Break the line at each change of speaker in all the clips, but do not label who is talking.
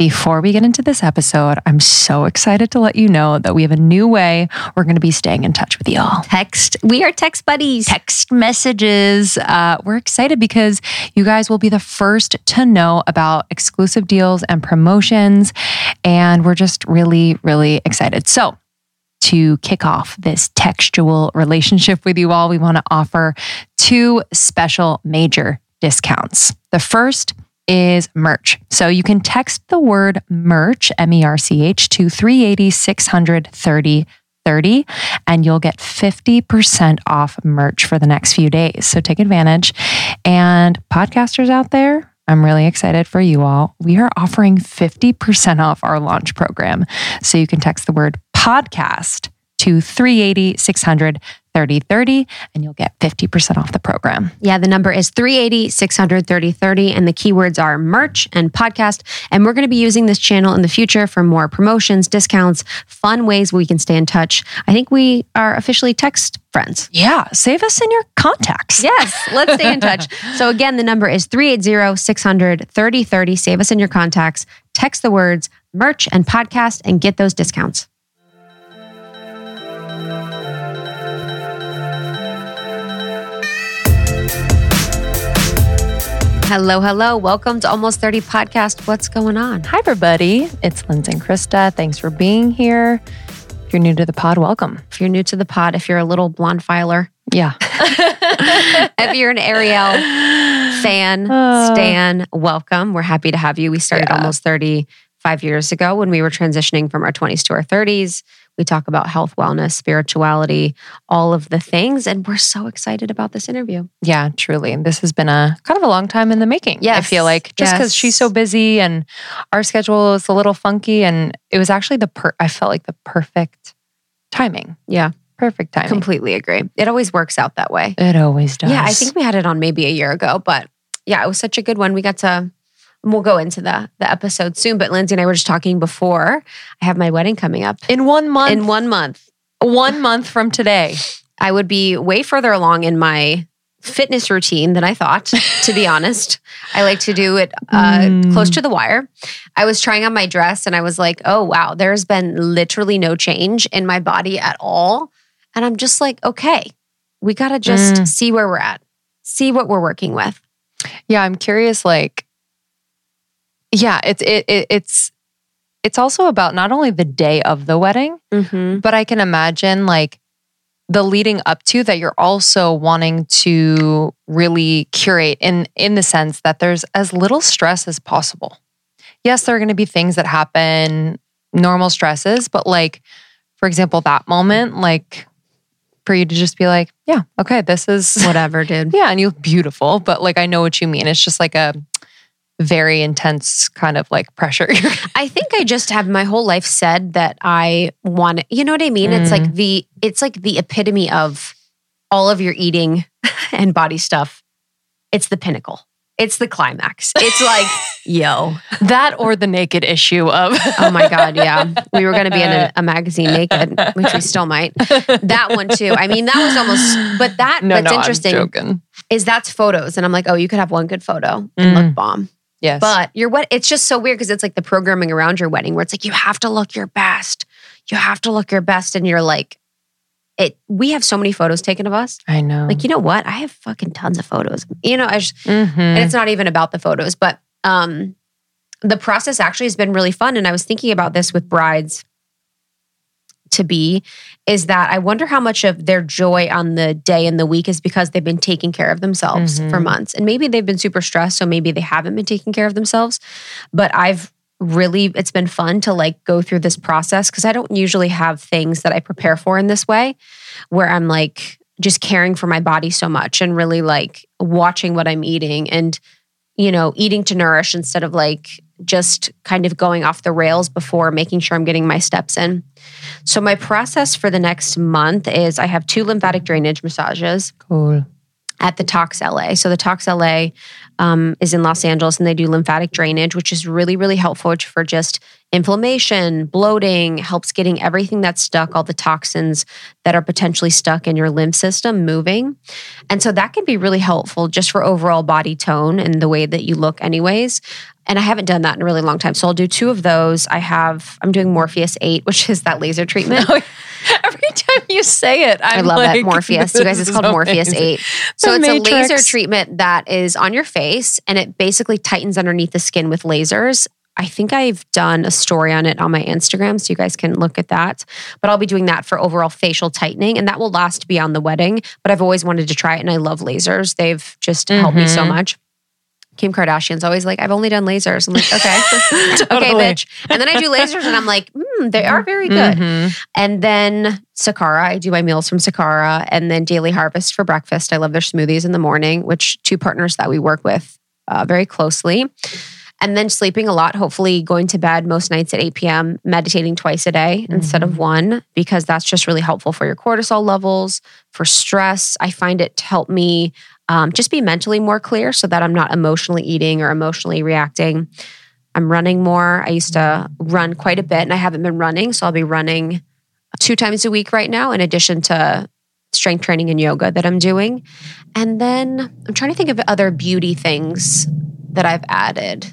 Before we get into this episode, I'm so excited to let you know that we have a new way we're going to be staying in touch with y'all.
Text. We are text buddies.
Text messages. Uh, we're excited because you guys will be the first to know about exclusive deals and promotions. And we're just really, really excited. So, to kick off this textual relationship with you all, we want to offer two special major discounts. The first is merch. So you can text the word merch, M E R C H, to 380 630 30 and you'll get 50% off merch for the next few days. So take advantage. And podcasters out there, I'm really excited for you all. We are offering 50% off our launch program. So you can text the word podcast to 380 600 3030 and you'll get 50% off the program.
Yeah, the number is 380 630 30 and the keywords are merch and podcast. And we're going to be using this channel in the future for more promotions, discounts, fun ways we can stay in touch. I think we are officially text friends.
Yeah, save us in your contacts.
Yes, let's stay in touch. So again, the number is 380 600 3030. Save us in your contacts. Text the words merch and podcast and get those discounts. Hello, hello. Welcome to Almost 30 Podcast. What's going on?
Hi, everybody. It's Lindsay and Krista. Thanks for being here. If you're new to the pod, welcome.
If you're new to the pod, if you're a little blonde filer,
Yeah.
if you're an Arielle fan,
Uh.
Stan, welcome. We're happy to have you. We started
Yeah.
almost 35 years ago when we were transitioning from our 20s to our 30s. We talk about health, wellness, spirituality, all of the things. And we're so excited about this interview.
Yeah, truly. This has been a kind of a long time in the making. Yeah,
I
feel like just because she's so busy and our schedule is a little funky, and it was actually the per. I felt like the perfect timing.
Yeah,
Perfect timing.
completely agree. It always works out that way.
It always does.
Yeah, I think we had it on maybe a year ago, but yeah, it was such a good one. We got to we'll go into the the episode soon, but Lindsay and I were just talking before. I have my wedding coming up
in one month,
in one month.
one month from today.
I would be way further along in my fitness routine than I thought, to be honest. I like to do it uh,
Mm.
close to the wire. I was trying on my dress and I was like, oh, wow, there's been literally no change in my body at all. And I'm just like, okay, we got to just
Mm.
see where we're at, see what we're working with.
Yeah, I'm curious. Like, yeah, it's it, it it's it's also about not only the day of the wedding,
Mm-hmm.
but I can imagine like the leading up to that you're also wanting to really curate in in the sense that there's as little stress as possible. Yes, there are going to be things that happen, normal stresses, but like for example, that moment, like for you to just be like, yeah, okay, this is
Whatever, dude.
yeah, and you look beautiful, but like I know what you mean. It's just like a very intense kind of like pressure.
I think I just have my whole life said that I want you know what I mean? It's like the it's like the epitome of all of your eating and body stuff. It's the pinnacle. It's the climax. It's like, yo.
that or the naked issue of
Oh my God, yeah. We were gonna be in a, a magazine naked, which we still might. That one too. I mean, that was almost but that
no,
that's
no,
interesting is that's photos. And I'm like, oh, you could have one good photo and look
Mm.
bomb.
Yes,
But your what it's just so weird because it's like the programming around your wedding where it's like you have to look your best. You have to look your best. And you're like, it we have so many photos taken of us.
I know.
Like, you know what? I have fucking tons of photos. You know, I just,
Mhm.
and it's not even about the photos, but um the process actually has been really fun. And I was thinking about this with brides to be is that I wonder how much of their joy on the day and the week is because they've been taking care of themselves for
Mhm.
months. And maybe they've been super stressed, so maybe they haven't been taking care of themselves. But I've really it's been fun to like go through this process because I don't usually have things that I prepare for in this way where I'm like just caring for my body so much and really like watching what I'm eating and you know eating to nourish instead of like just kind of going off the rails before making sure I'm getting my steps in. So my process for the next month is I have two lymphatic drainage massages
cool.
at the Tox LA. So the Tox LA um, is in Los Angeles and they do lymphatic drainage, which is really, really helpful for just inflammation, bloating, helps getting everything that's stuck, all the toxins that are potentially stuck in your lymph system moving. And so that can be really helpful just for overall body tone and the way that you look, anyways. And I haven't done that in a really long time. So I'll do two of those. I have, I'm doing Morpheus 8, which is that laser treatment.
Every time you say it, I'm
I love
like,
that Morpheus. You guys, it's called Morpheus
amazing.
8. So
The
it's a laser treatment that is on your face and it basically tightens underneath the skin with lasers. I think I've done a story on it on my Instagram, so you guys can look at that. But I'll be doing that for overall facial tightening, and that will last beyond the wedding. But I've always wanted to try it, and I love lasers. They've just helped me so
Mhm.
much. Kim Kardashian's always like, I've only done lasers. I'm like, okay, okay, bitch. And then I do lasers, and I'm like, mm, they are very good.
Mhm.
And then Sakara, I do my meals from Sakara, and then Daily Harvest for breakfast. I love their smoothies in the morning, which two partners that we work with uh, very closely. And then sleeping a lot, hopefully going to bed most nights at 8 p.m., meditating twice a day instead of one, because that's just really helpful for your cortisol levels, for stress. I find it to help me um, just be mentally more clear so that I'm not emotionally eating or emotionally reacting. I'm running more. I used to run quite a bit and I haven't been running. So I'll be running two times a week right now, in addition to strength training and yoga that I'm doing. And then I'm trying to think of other beauty things that I've added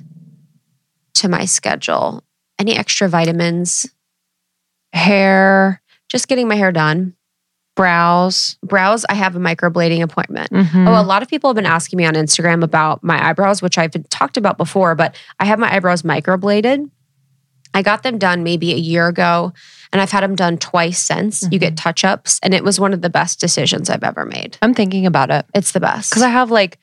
to my schedule. Any extra vitamins?
Hair,
Just getting my hair done.
Brows.
Brows, I have a microblading appointment.
Mhm.
Oh, a lot of people have been asking me on Instagram about my eyebrows, which I've talked about before, but I have my eyebrows microbladed. I got them done maybe a year ago, and I've had them done twice since. You get touch ups, and it was one of the best decisions I've ever made.
I'm thinking about it
It's the best.
because I have like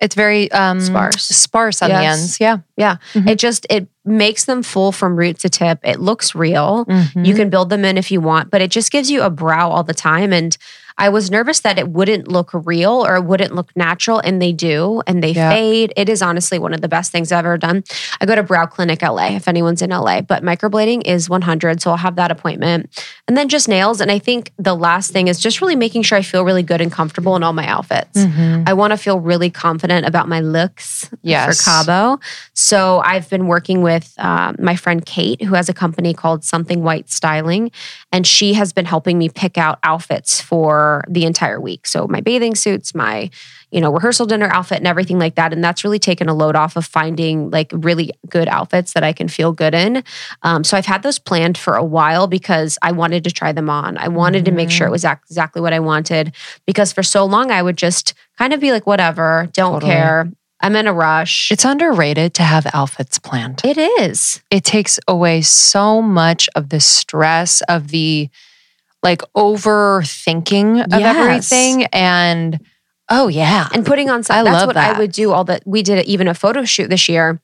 it's very um
Sparse.
sparse on the ends. Yeah.
yeah,
Mhm.
it just it makes them full from root to tip. It looks real.
Mhm.
You can build them in if you want, but it just gives you a brow all the time. And I was nervous that it wouldn't look real or it wouldn't look natural, and they do, and they
Yeah.
fade. It is honestly one of the best things I've ever done. I go to Brow Clinic LA if anyone's in LA, but microblading is 100, so I'll have that appointment. And then just nails. And I think the last thing is just really making sure I feel really good and comfortable in all my outfits.
Mhm.
I want to feel really confident about my looks
Yes.
for Cabo. So I've been working with um, my friend Kate, who has a company called Something White Styling, and she has been helping me pick out outfits for the entire week. So my bathing suits, my you know rehearsal dinner outfit, and everything like that. And that's really taken a load off of finding like really good outfits that I can feel good in. Um, so I've had those planned for a while because I wanted to try them on. I wanted to make sure it was exactly what I wanted because for so long I would just kind of be like, whatever, don't
Totally.
care. I'm in a rush.
It's underrated to have outfits planned.
It is.
it takes away so much of the stress of the like overthinking of
Yes.
everything and oh yeah
And putting on
I
that's
love
what
that.
I would do all that. We did even a photo shoot this year.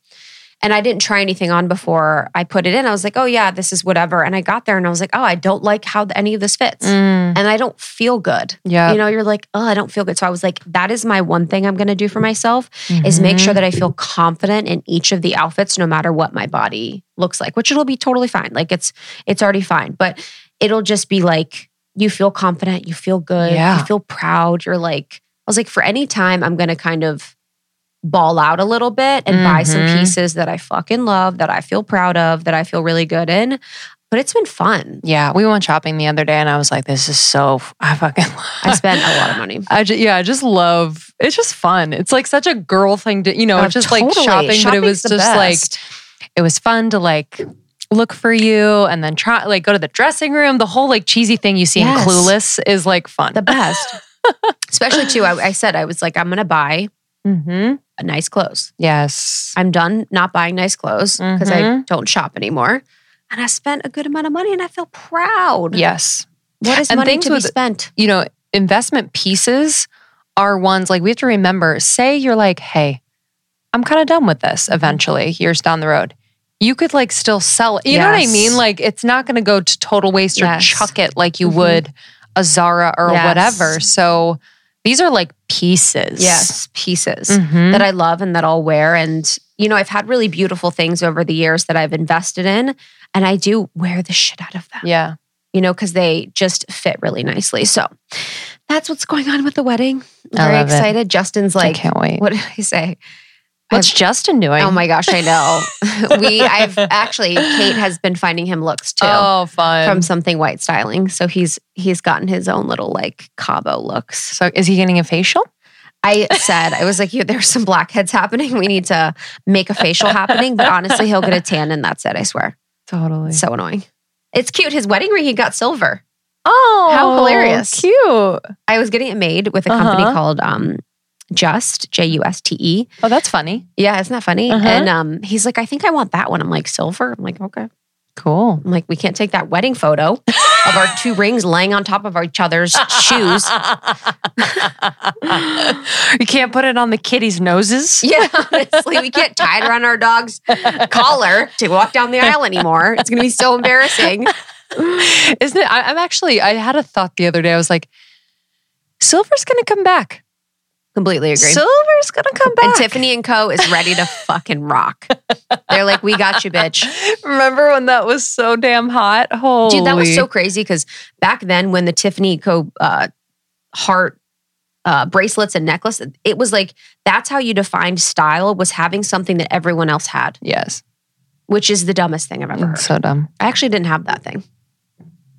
And I didn't try anything on before I put it in. I was like, oh, yeah, this is whatever. And I got there and I was like, oh, I don't like how any of this fits.
Mm,
And I don't feel good.
yeah
You know, you're like, oh, I don't feel good. So I was like, that is my one thing I'm going to do for myself is make sure that I feel confident in each of the outfits, no matter what my body looks like, which it'll be totally fine. Like it's it's already fine, but it'll just be like you feel confident, you feel good,
Yeah.
you feel proud. You're like, I was like, for any time I'm gonna kind of ball out a little bit and buy some
Mhm.
pieces that I fucking love, that I feel proud of, that I feel really good in. But it's been fun.
yeah we went shopping the other day and i was like this is so i fucking
I spent a lot of money.
I just, yeah, I just love. It's just fun. It's like such a girl thing to, you know,
Oh,
it's just like
totally.
shopping, but it was just like it was fun to like look for you and then try like go to the dressing room. The whole like cheesy thing you see
Yes.
in Clueless is like fun.
the best. Especially too, I, I said I was like, I'm gonna buy
mm-hmm.
a nice clothes.
Yes.
I'm done not buying nice clothes because I
Mhm.
don't shop anymore. And I spent a good amount of money and I feel proud.
Yes.
What is
And
money to be spent?
You know, investment pieces are ones like we have to remember. Say you're like, hey, I'm kind of done with this eventually, years down the road. You could like still sell it. You know what I mean? Like it's not going to go to total waste or chuck it like you
Mhm.
would a Zara or
Yes.
whatever. So these are like pieces.
Yes, pieces
Mhm.
that I love and that I'll wear. And, you know, I've had really beautiful things over the years that I've invested in. And I do wear the shit out of them,
yeah.
you know, because they just fit really nicely. So that's what's going on with the wedding. I'm
I
very
love it.
excited. Justin's
I
like,
can't wait.
what did I say?
What's Justin doing?
Oh my gosh, I know. we, I've actually, Kate has been finding him looks too.
Oh, fun.
from something white styling. So he's he's gotten his own little like Cabo looks.
so is he getting a facial?
I said, I was like, "You, there's some blackheads happening. We need to make a facial happening." But honestly, he'll get a tan, and that's it. I swear.
Totally.
So annoying. It's cute. His wedding ring, he got silver.
oh,
How hilarious.
Cute.
I was getting it made with a company
Uh-huh.
called um, Just J U S T E.
Oh, that's funny.
Yeah, isn't that funny?
Uh-huh.
And um, he's like, I think I want that one. I'm like, silver. I'm like, okay.
Cool.
I'm like, we can't take that wedding photo of our two rings laying on top of each other's shoes.
you can't put it on the kitties' noses.
Yeah, honestly, we can't tie it around our dog's collar to walk down the aisle anymore. It's gonna be so embarrassing.
Isn't it? I, I'm actually, I had a thought the other day. I was like, silver's going to come back.
Completely agree.
Silver's to come back.
and Tiffany and Co. is ready to fucking rock. They're like, we got you, bitch.
Remember when that was so damn hot? Holy.
Dude, that was so crazy because back then when the Tiffany Co. Uh, heart uh, bracelets and necklace, it was like that's how you defined style was having something that everyone else had,
Yes.
which is the dumbest thing I've ever heard.
So dumb.
I actually didn't have that thing.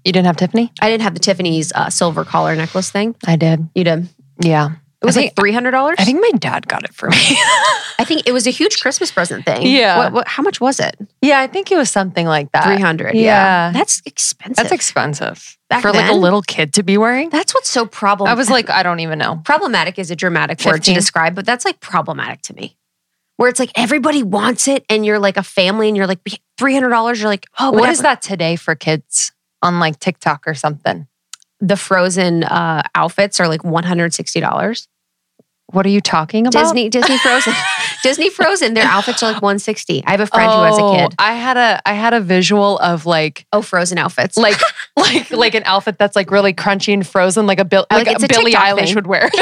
You didn't have Tiffany?
I didn't have the Tiffany's uh, silver collar necklace thing.
I did.
You did.
Yeah.
It was like three hundred dollars.
I think my dad got it for me.
I think it was a huge Christmas present thing.
Yeah.
What, what, how much was it?
yeah, I think it was something like that.
Three hundred.
yeah.
That's expensive.
That's expensive.
Back
for like a little kid to be wearing.
That's what's so problem.
I was like, I don't even know.
problematic is a dramatic word to describe, but that's like problematic to me. Where it's like everybody wants it, and you're like a family, and you're like three hundred dollars. You're like, oh,
What is that today for kids on like TikTok or something?
The Frozen uh, outfits are like one hundred sixty dollars.
What are you talking about?
Disney, Disney Frozen, Disney Frozen. Their outfits are like one sixty. I have a friend who has a
Oh,
kid.
I had a I had a visual of like
Oh, Frozen outfits.
like like like an outfit that's like really crunchy and frozen, like a Bill
Like,
like, a
a
Billie
TikTok
Eilish
thing.
would wear.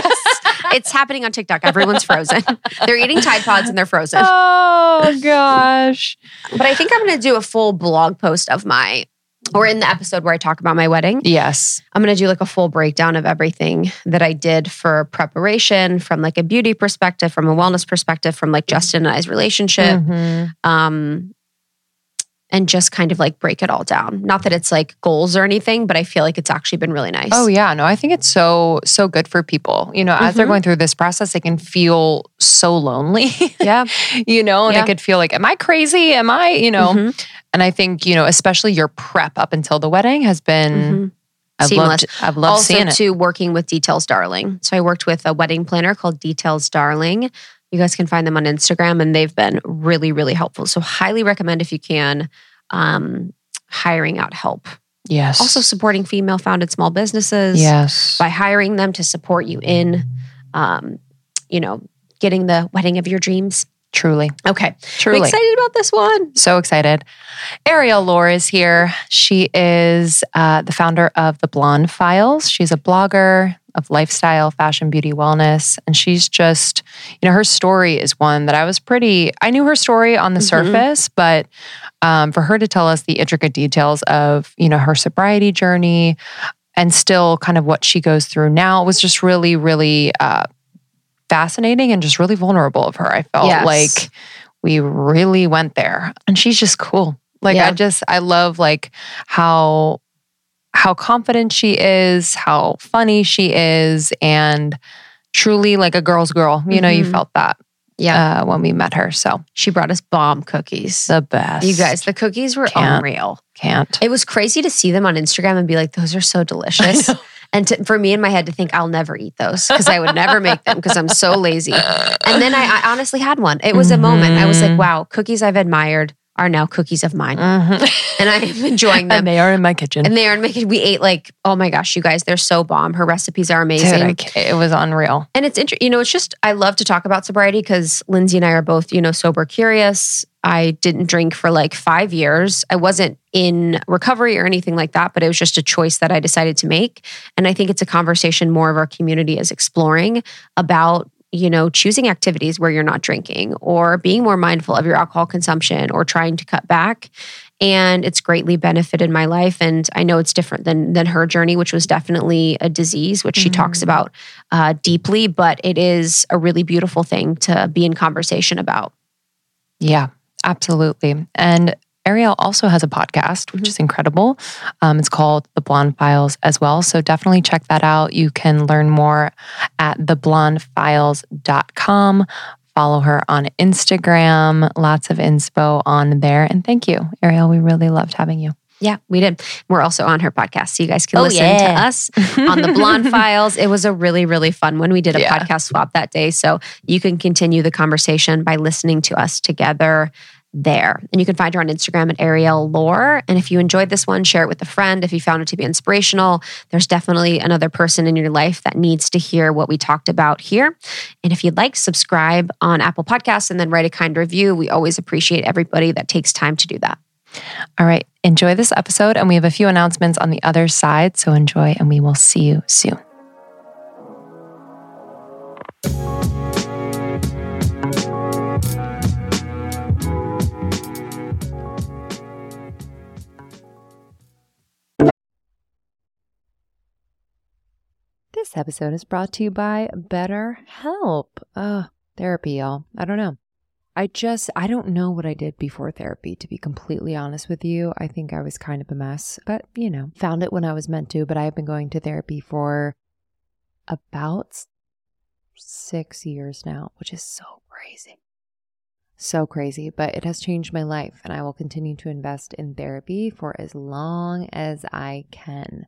it's happening on TikTok. Everyone's frozen. they're eating Tide Pods and they're frozen.
oh gosh.
But I think I'm going to do a full blog post of my, or in the episode where I talk about my wedding.
Yes.
I'm going to do like a full breakdown of everything that I did for preparation from like a beauty perspective, from a wellness perspective, from like Justin and I's relationship.
Mhm.
Um, and just kind of like break it all down. Not that it's like goals or anything, but I feel like it's actually been really nice.
Oh yeah, no, I think it's so so good for people. You know, as they're
Mhm.
going through this process, they can feel so lonely.
yeah.
you know, and
Yeah.
it could feel like, am I crazy? Am I, you know?
Mhm.
And I think you know, especially your prep up until the wedding has been.
Mhm.
I've
Seamless.
loved. I've loved
also
seeing it.
to working with Details Darling. So I worked with a wedding planner called Details Darling. You guys can find them on Instagram and they've been really, really helpful. So highly recommend if you can um, hiring out help.
Yes.
Also supporting female founded small businesses
yes.
by hiring them to support you in, um, you know, getting the wedding of your dreams.
Truly.
Okay. I'm
Truly.
excited about this one.
So excited. Arielle Lorre is here. She is uh, the founder of the Blonde Files. She's a blogger of lifestyle, fashion, beauty, wellness. And she's just, you know, her story is one that I was pretty, I knew her story on the
Mhm.
surface, but um, for her to tell us the intricate details of, you know, her sobriety journey and still kind of what she goes through now was just really, really uh, fascinating and just really vulnerable of her. I felt
Yes.
like we really went there and she's just cool like i just i love like how how confident she is how funny she is and truly like a girl's girl you know you
Mhm.
felt that
Yeah.
uh, when we met her so
She brought us bomb cookies.
the best
You guys, the cookies were
Can't.
unreal.
can't
It was crazy to see them on Instagram and be like, those are so delicious. And to, for me in my head to think I'll never eat those because I would never make them because I'm so lazy. And then I, I honestly had one. It was a moment. I was like,
Mhm.
wow, cookies I've admired are now cookies of mine.
Mhm.
And I am enjoying them.
and they are in my kitchen
And they are making, we ate like, oh my gosh, you guys, they're so bomb. Her recipes are amazing.
Dude, it was unreal
And it's interesting, you know, it's just, I love to talk about sobriety because Lindsay and I are both, you know, sober curious. I didn't drink for like five years. I wasn't in recovery or anything like that, but it was just a choice that I decided to make. And I think it's a conversation more of our community is exploring about, you know, choosing activities where you're not drinking or being more mindful of your alcohol consumption or trying to cut back. And it's greatly benefited my life. And I know it's different than than her journey, which was definitely a disease, which she talks about uh, deeply, but it is a really beautiful thing to be in conversation about.
Yeah, absolutely. And Arielle also has a podcast, which mm-hmm. is incredible. Um, it's called The Blonde Files as well. So definitely check that out. You can learn more at theblondefiles.com. Follow her on Instagram. Lots of inspo on there. And thank you, Arielle. We really loved having you.
Yeah, we did. We're also on her podcast. So you guys can oh, listen yeah. to us on the Blonde Files. It was a really, really fun one. We did a yeah. podcast swap that day. So you can continue the conversation by listening to us together there. And you can find her on Instagram at Arielle Lorre. And if you enjoyed this one, share it with a friend. If you found it to be inspirational, there's definitely another person in your life that needs to hear what we talked about here. And if you'd like, subscribe on Apple Podcasts and then write a kind review. We always appreciate everybody that takes time to do that.
All right. Enjoy this episode. And we have a few announcements on the other side. So enjoy, and we will see you soon. This episode is brought to you by BetterHelp. Uh, therapy, y'all. I don't know. I just, I don't know what I did before therapy, to be completely honest with you. I think I was kind of a mess, but you know, found it when I was meant to. But I've been going to therapy for about six years now, which is so crazy. So crazy, but it has changed my life, and I will continue to invest in therapy for as long as I can.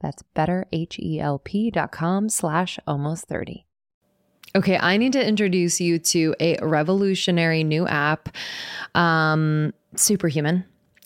That's betterhelp.com slash almost 30. Okay, I need to introduce you to a revolutionary new app, um, Superhuman.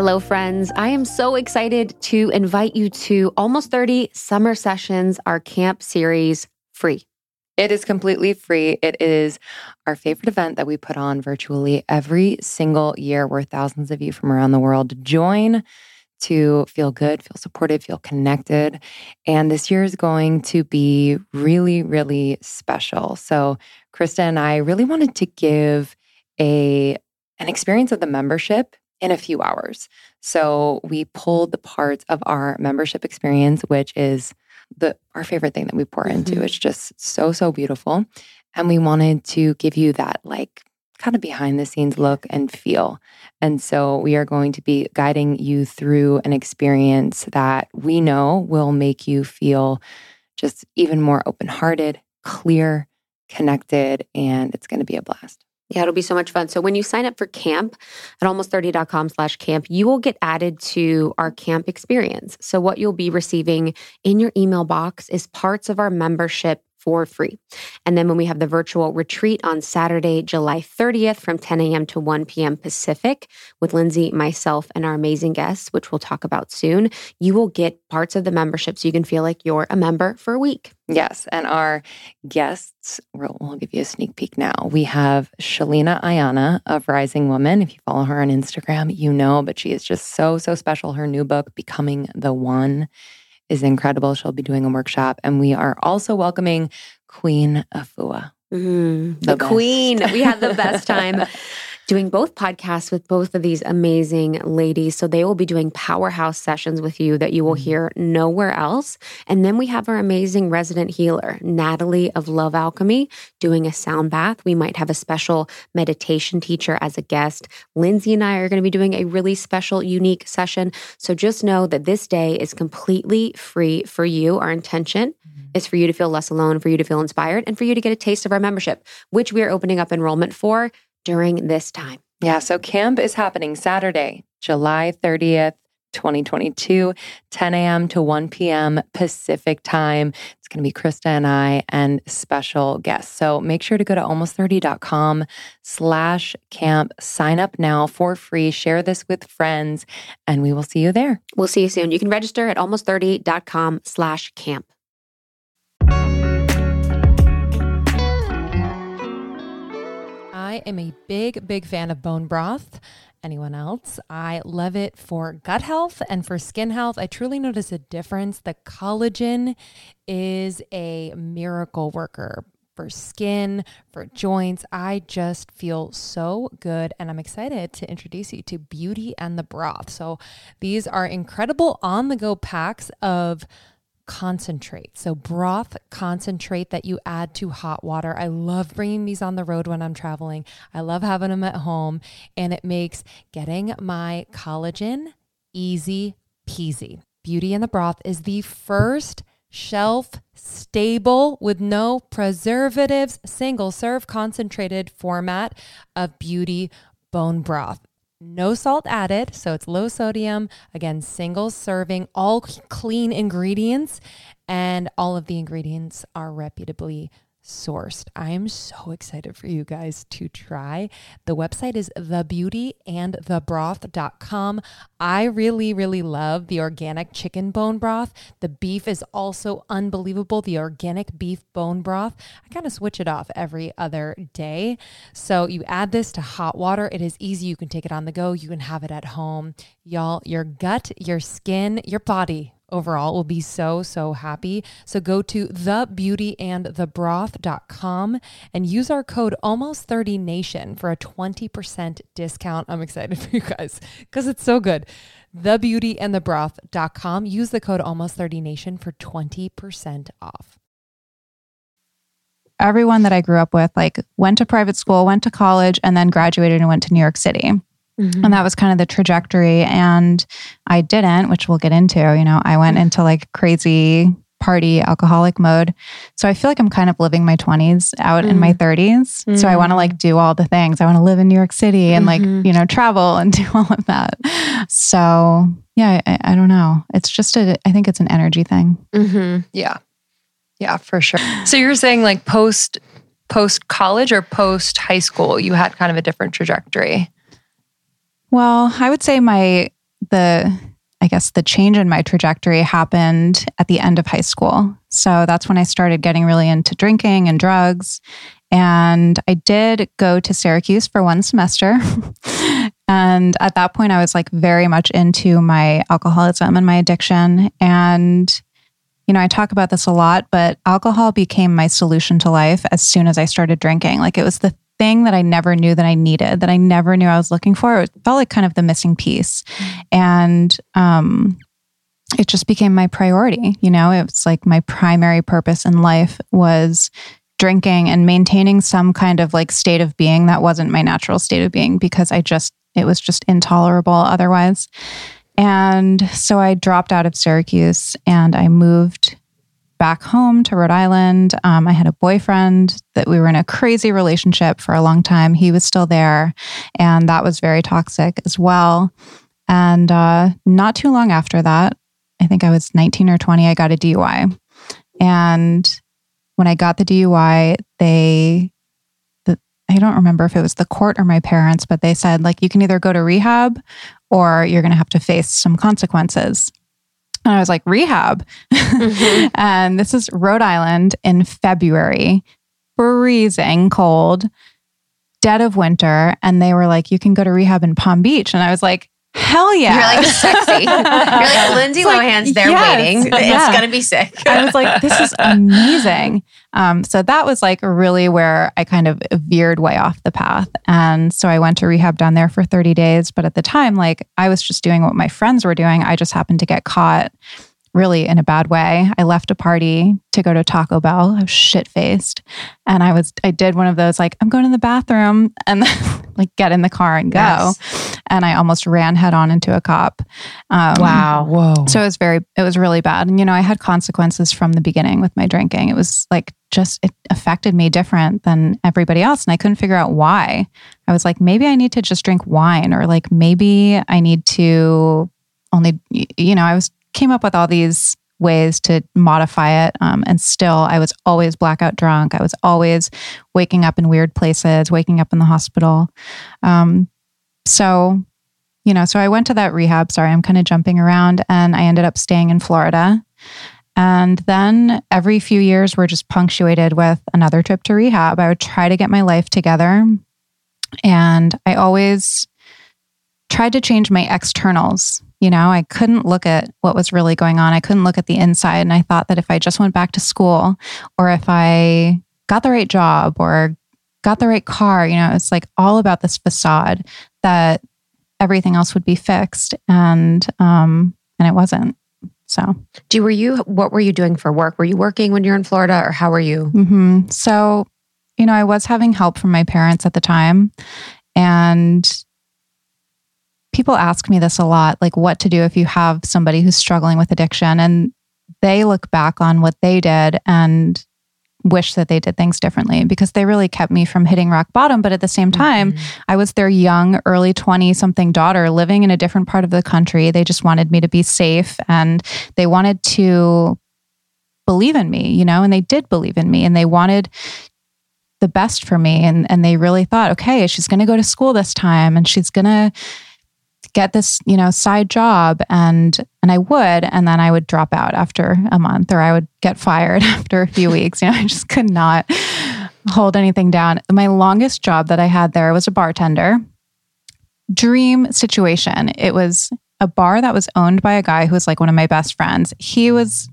Hello, friends. I am so excited to invite you to Almost 30 Summer Sessions, our camp series, free.
It is completely free. It is our favorite event that we put on virtually every single year where thousands of you from around the world join to feel good, feel supported, feel connected. And this year is going to be really, really special. So, Krista and I really wanted to give a an experience of the membership in a few hours. So we pulled the parts of our membership experience, which is the our favorite thing that we pour into. Mm-hmm. It's just so, so beautiful. And we wanted to give you that like kind of behind the scenes look and feel. And so we are going to be guiding you through an experience that we know will make you feel just even more open hearted, clear, connected, and it's going to be a blast.
Yeah, it'll be so much fun. So when you sign up for camp at almost30.com slash camp, you will get added to our camp experience. So what you'll be receiving in your email box is parts of our membership for free. And then when we have the virtual retreat on Saturday, July 30th from 10 a.m. to 1 p.m. Pacific with Lindsay, myself, and our amazing guests, which we'll talk about soon, you will get parts of the membership so you can feel like you're a member for a week.
Yes. And our guests, we'll, we'll give you a sneak peek now. We have Sheleana Aiyana of Rising Woman. If you follow her on Instagram, you know, but she is just so, so special. Her new book, Becoming the One is incredible. She'll be doing a workshop. And we are also welcoming Queen Afua.
Mm, the, the queen. we had the best time doing both podcasts with both of these amazing ladies. So they will be doing powerhouse sessions with you that you will mm-hmm. hear nowhere else. And then we have our amazing resident healer, Natalie of Love Alchemy, doing a sound bath. We might have a special meditation teacher as a guest. Lindsay and I are going to be doing a really special, unique session. So just know that this day is completely free for you. Our intention mm-hmm. is for you to feel less alone, for you to feel inspired, and for you to get a taste of our membership, which we are opening up enrollment for during this time.
Yeah, so camp is happening Saturday, July 30th. 2022, 10 a.m. to 1 p.m. Pacific time. It's going to be Krista and I and special guests. So make sure to go to almost30.com slash camp. Sign up now for free. Share this with friends and we will see you there.
We'll see you soon. You can register at almost30.com slash camp.
Am a big, big fan of bone broth. Anyone else? I love it for gut health and for skin health. I truly notice a difference. The collagen is a miracle worker for skin, for joints. I just feel so good and I'm excited to introduce you to Beauty and the Broth. So, these are incredible on the go packs of concentrate. So, broth concentrate that you add to hot water. I love bringing these on the road when I'm traveling. I love having them at home, and it makes getting my collagen easy peasy. Beauty and the Broth is the first shelf stable with no preservatives, single serve concentrated format of beauty bone broth no salt added. So it's low sodium, again, single serving, all clean ingredients, and all of the ingredients are reputably sourced. I am so excited for you guys to try. The website is thebeautyandthebroth.com. I really, really love the organic chicken bone broth. The beef is also unbelievable. The organic beef bone broth. I kind of switch it off every other day. So you add this to hot water. It is easy. You can take it on the go. You can have it at home. Y'all, your gut, your skin, your body overall will be so, so happy. So go to thebeautyandthebroth.com and use our code almost30nation for a 20% discount. I'm excited for you guys because it's so good. Thebeautyandthebroth.com. Use the code almost30nation for 20% off.
Everyone that I grew up with, like, went to private school, went to college, and then graduated and went to New York City. Mm-hmm. And that was kind of the trajectory. And I didn't, which we'll get into. You know, I went into like crazy party alcoholic mode. So I feel like I'm kind of living my 20s out mm. in my 30s. Mm. So I want to like do all the things. I want to live in New York City and mm-hmm. like, you know, travel and do all of that. So yeah, I, I, don't know. It's just a, I think it's an energy thing.
Mm-hmm. Yeah. Yeah, for sure. So you're saying like post, post college or post high school, you had kind of a different trajectory?
Well, I would say my, the, I guess the change in my trajectory happened at the end of high school. So that's when I started getting really into drinking and drugs. And I did go to Syracuse for one semester. and at that point, I was like very much into my alcoholism and my addiction. And, you know, I talk about this a lot, but alcohol became my solution to life as soon as I started drinking. Like it was the thing that I never knew that I needed, that I never knew I was looking for. It felt like kind of the missing piece. And um, it just became my priority. You know, it was like my primary purpose in life was drinking and maintaining some kind of like state of being that wasn't my natural state of being because I just, it was just intolerable otherwise. And so I dropped out of Syracuse and I moved back home to Rhode Island. Um, I had a boyfriend that we were in a crazy relationship for a long time. He was still there, and that was very toxic as well. And uh, not too long after that, I think I was 19 or 20, I got a DUI. And when I got the DUI, they, the, I don't remember if it was the court or my parents, but they said, like, you can either go to rehab or you're going to have to face some consequences. And I was like, rehab. Mm-hmm. and this is Rhode Island in February, freezing cold, dead of winter. And they were like, you can go to rehab in Palm Beach. And I was like, Hell yeah.
You're like sexy. You're like Lindsay like, Lohan's there yes, waiting. It's going to be sick.
I was like, this is amazing. Um, so that was like really where I kind of veered way off the path. And so I went to rehab down there for 30 days. But at the time, like I was just doing what my friends were doing. I just happened to get caught really in a bad way. I left a party to go to Taco Bell. I was shit faced. And I was, I did one of those, like, I'm going to the bathroom and like get in the car and go. Yes. And I almost ran head on into a cop.
Um, wow. Whoa.
So it was very, it was really bad. And, you know, I had consequences from the beginning with my drinking. It was like just, it affected me different than everybody else. And I couldn't figure out why. I was like, maybe I need to just drink wine or like maybe I need to only, you know, I was came up with all these ways to modify it. Um, and still, I was always blackout drunk. I was always waking up in weird places, waking up in the hospital. Um, so, you know, so I went to that rehab. Sorry, I'm kind of jumping around, and I ended up staying in Florida. And then every few years were just punctuated with another trip to rehab. I would try to get my life together. And I always tried to change my externals you know, I couldn't look at what was really going on. I couldn't look at the inside. And I thought that if I just went back to school or if I got the right job or got the right car, you know, it's like all about this facade that everything else would be fixed. And, um, and it wasn't. So,
do were you what were you doing for work? Were you working when you're in Florida, or how were you?
Mm-hmm. So, you know, I was having help from my parents at the time, and people ask me this a lot like what to do if you have somebody who's struggling with addiction? And they look back on what they did and wish that they did things differently because they really kept me from hitting rock bottom. But at the same time mm-hmm. I was their young early 20 something daughter living in a different part of the country. They just wanted me to be safe and they wanted to believe in me you know and they did believe in me and they wanted the best for me. And and they really thought okay she's going to go to school this time and she's going to get this, you know, side job and and I would and then I would drop out after a month or I would get fired after a few weeks. You know, I just could not hold anything down. My longest job that I had there was a bartender. Dream situation. It was a bar that was owned by a guy who was like one of my best friends. He was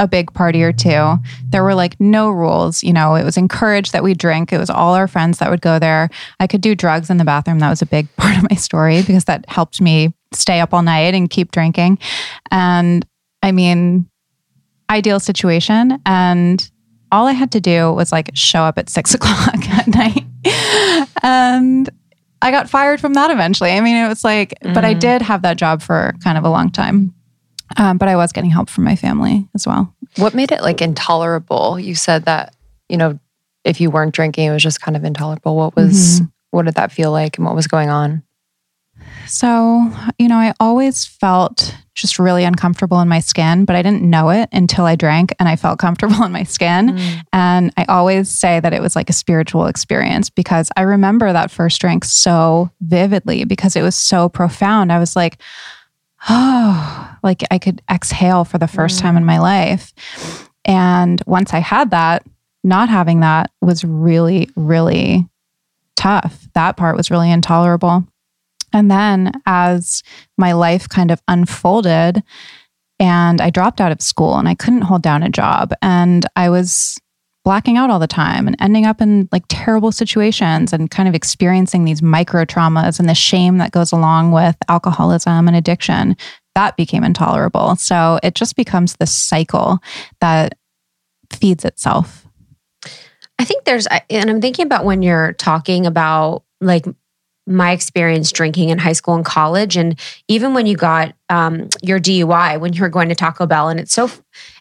a big party or two. There were like no rules. You know, it was encouraged that we drink. It was all our friends that would go there. I could do drugs in the bathroom. That was a big part of my story because that helped me stay up all night and keep drinking. And I mean, ideal situation. And all I had to do was like show up at six o'clock at night. and I got fired from that eventually. I mean, it was like, but I
Mhm.
did have that job for kind of a long time. Um, but I was getting help from my family as well.
What made it like intolerable? You said that, you know, if you weren't drinking, it was just kind of intolerable. What was, what did that feel like and what was going on?
So, you know, I always felt just really uncomfortable in my skin, but I didn't know it until I drank and I felt comfortable in my skin. And I always say that it was like a spiritual experience because I remember that first drink so vividly because it was so profound. I was like, oh, like I could exhale for the first mm. time in my life. And once I had that, not having that was really, really tough. That part was really intolerable. And then as my life kind of unfolded, and I dropped out of school and I couldn't hold down a job, and I was blacking out all the time and ending up in like terrible situations and kind of experiencing these micro traumas and the shame that goes along with alcoholism and addiction. That became intolerable. So it just becomes this cycle that feeds itself.
I think there's, and I'm thinking about when you're talking about like my experience drinking in high school and college, and even when you got um, your DUI, when you were going to Taco Bell, and it's so,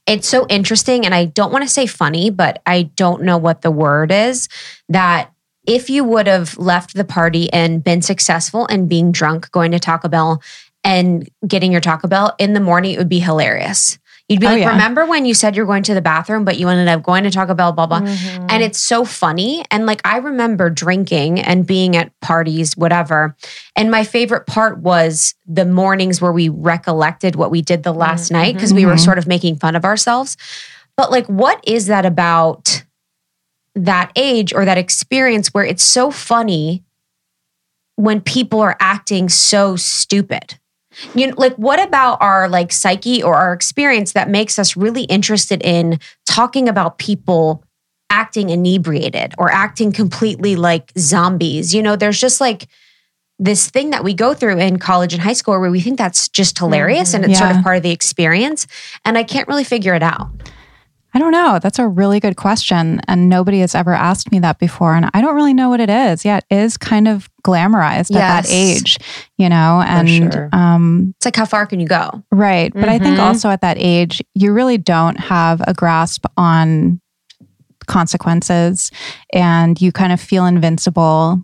it's so interesting. And I don't want to say funny, but I don't know what the word is that if you would have left the party and been successful and being drunk, going to Taco Bell and getting your Taco Bell in the morning, it would be hilarious. You'd be
Oh,
like,
yeah.
remember when you said you're going to the bathroom, but you ended up going to Taco Bell, blah, blah. And it's so funny. And like, I remember drinking and being at parties, whatever. And my favorite part was the mornings where we recollected what we did the last night because we were
Mhm.
sort of making fun of ourselves. But like, what is that about that age or that experience where it's so funny when people are acting so stupid? You know, like what about our like psyche or our experience that makes us really interested in talking about people acting inebriated or acting completely like zombies? You know, there's just like this thing that we go through in college and high school where we think that's just hilarious and it's sort of part of the experience. And I can't really figure it out.
I don't know. That's a really good question. And nobody has ever asked me that before. And I don't really know what it is. Yeah, it is kind of glamorized at that age, you know? And
sure.
um,
It's like, how far can you go?
right. But I think
Mhm.
also at that age, you really don't have a grasp on consequences and you kind of feel invincible.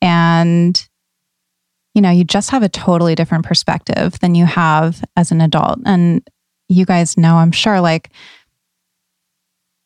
And you know, you just have a totally different perspective than you have as an adult. And you guys know, I'm sure, like,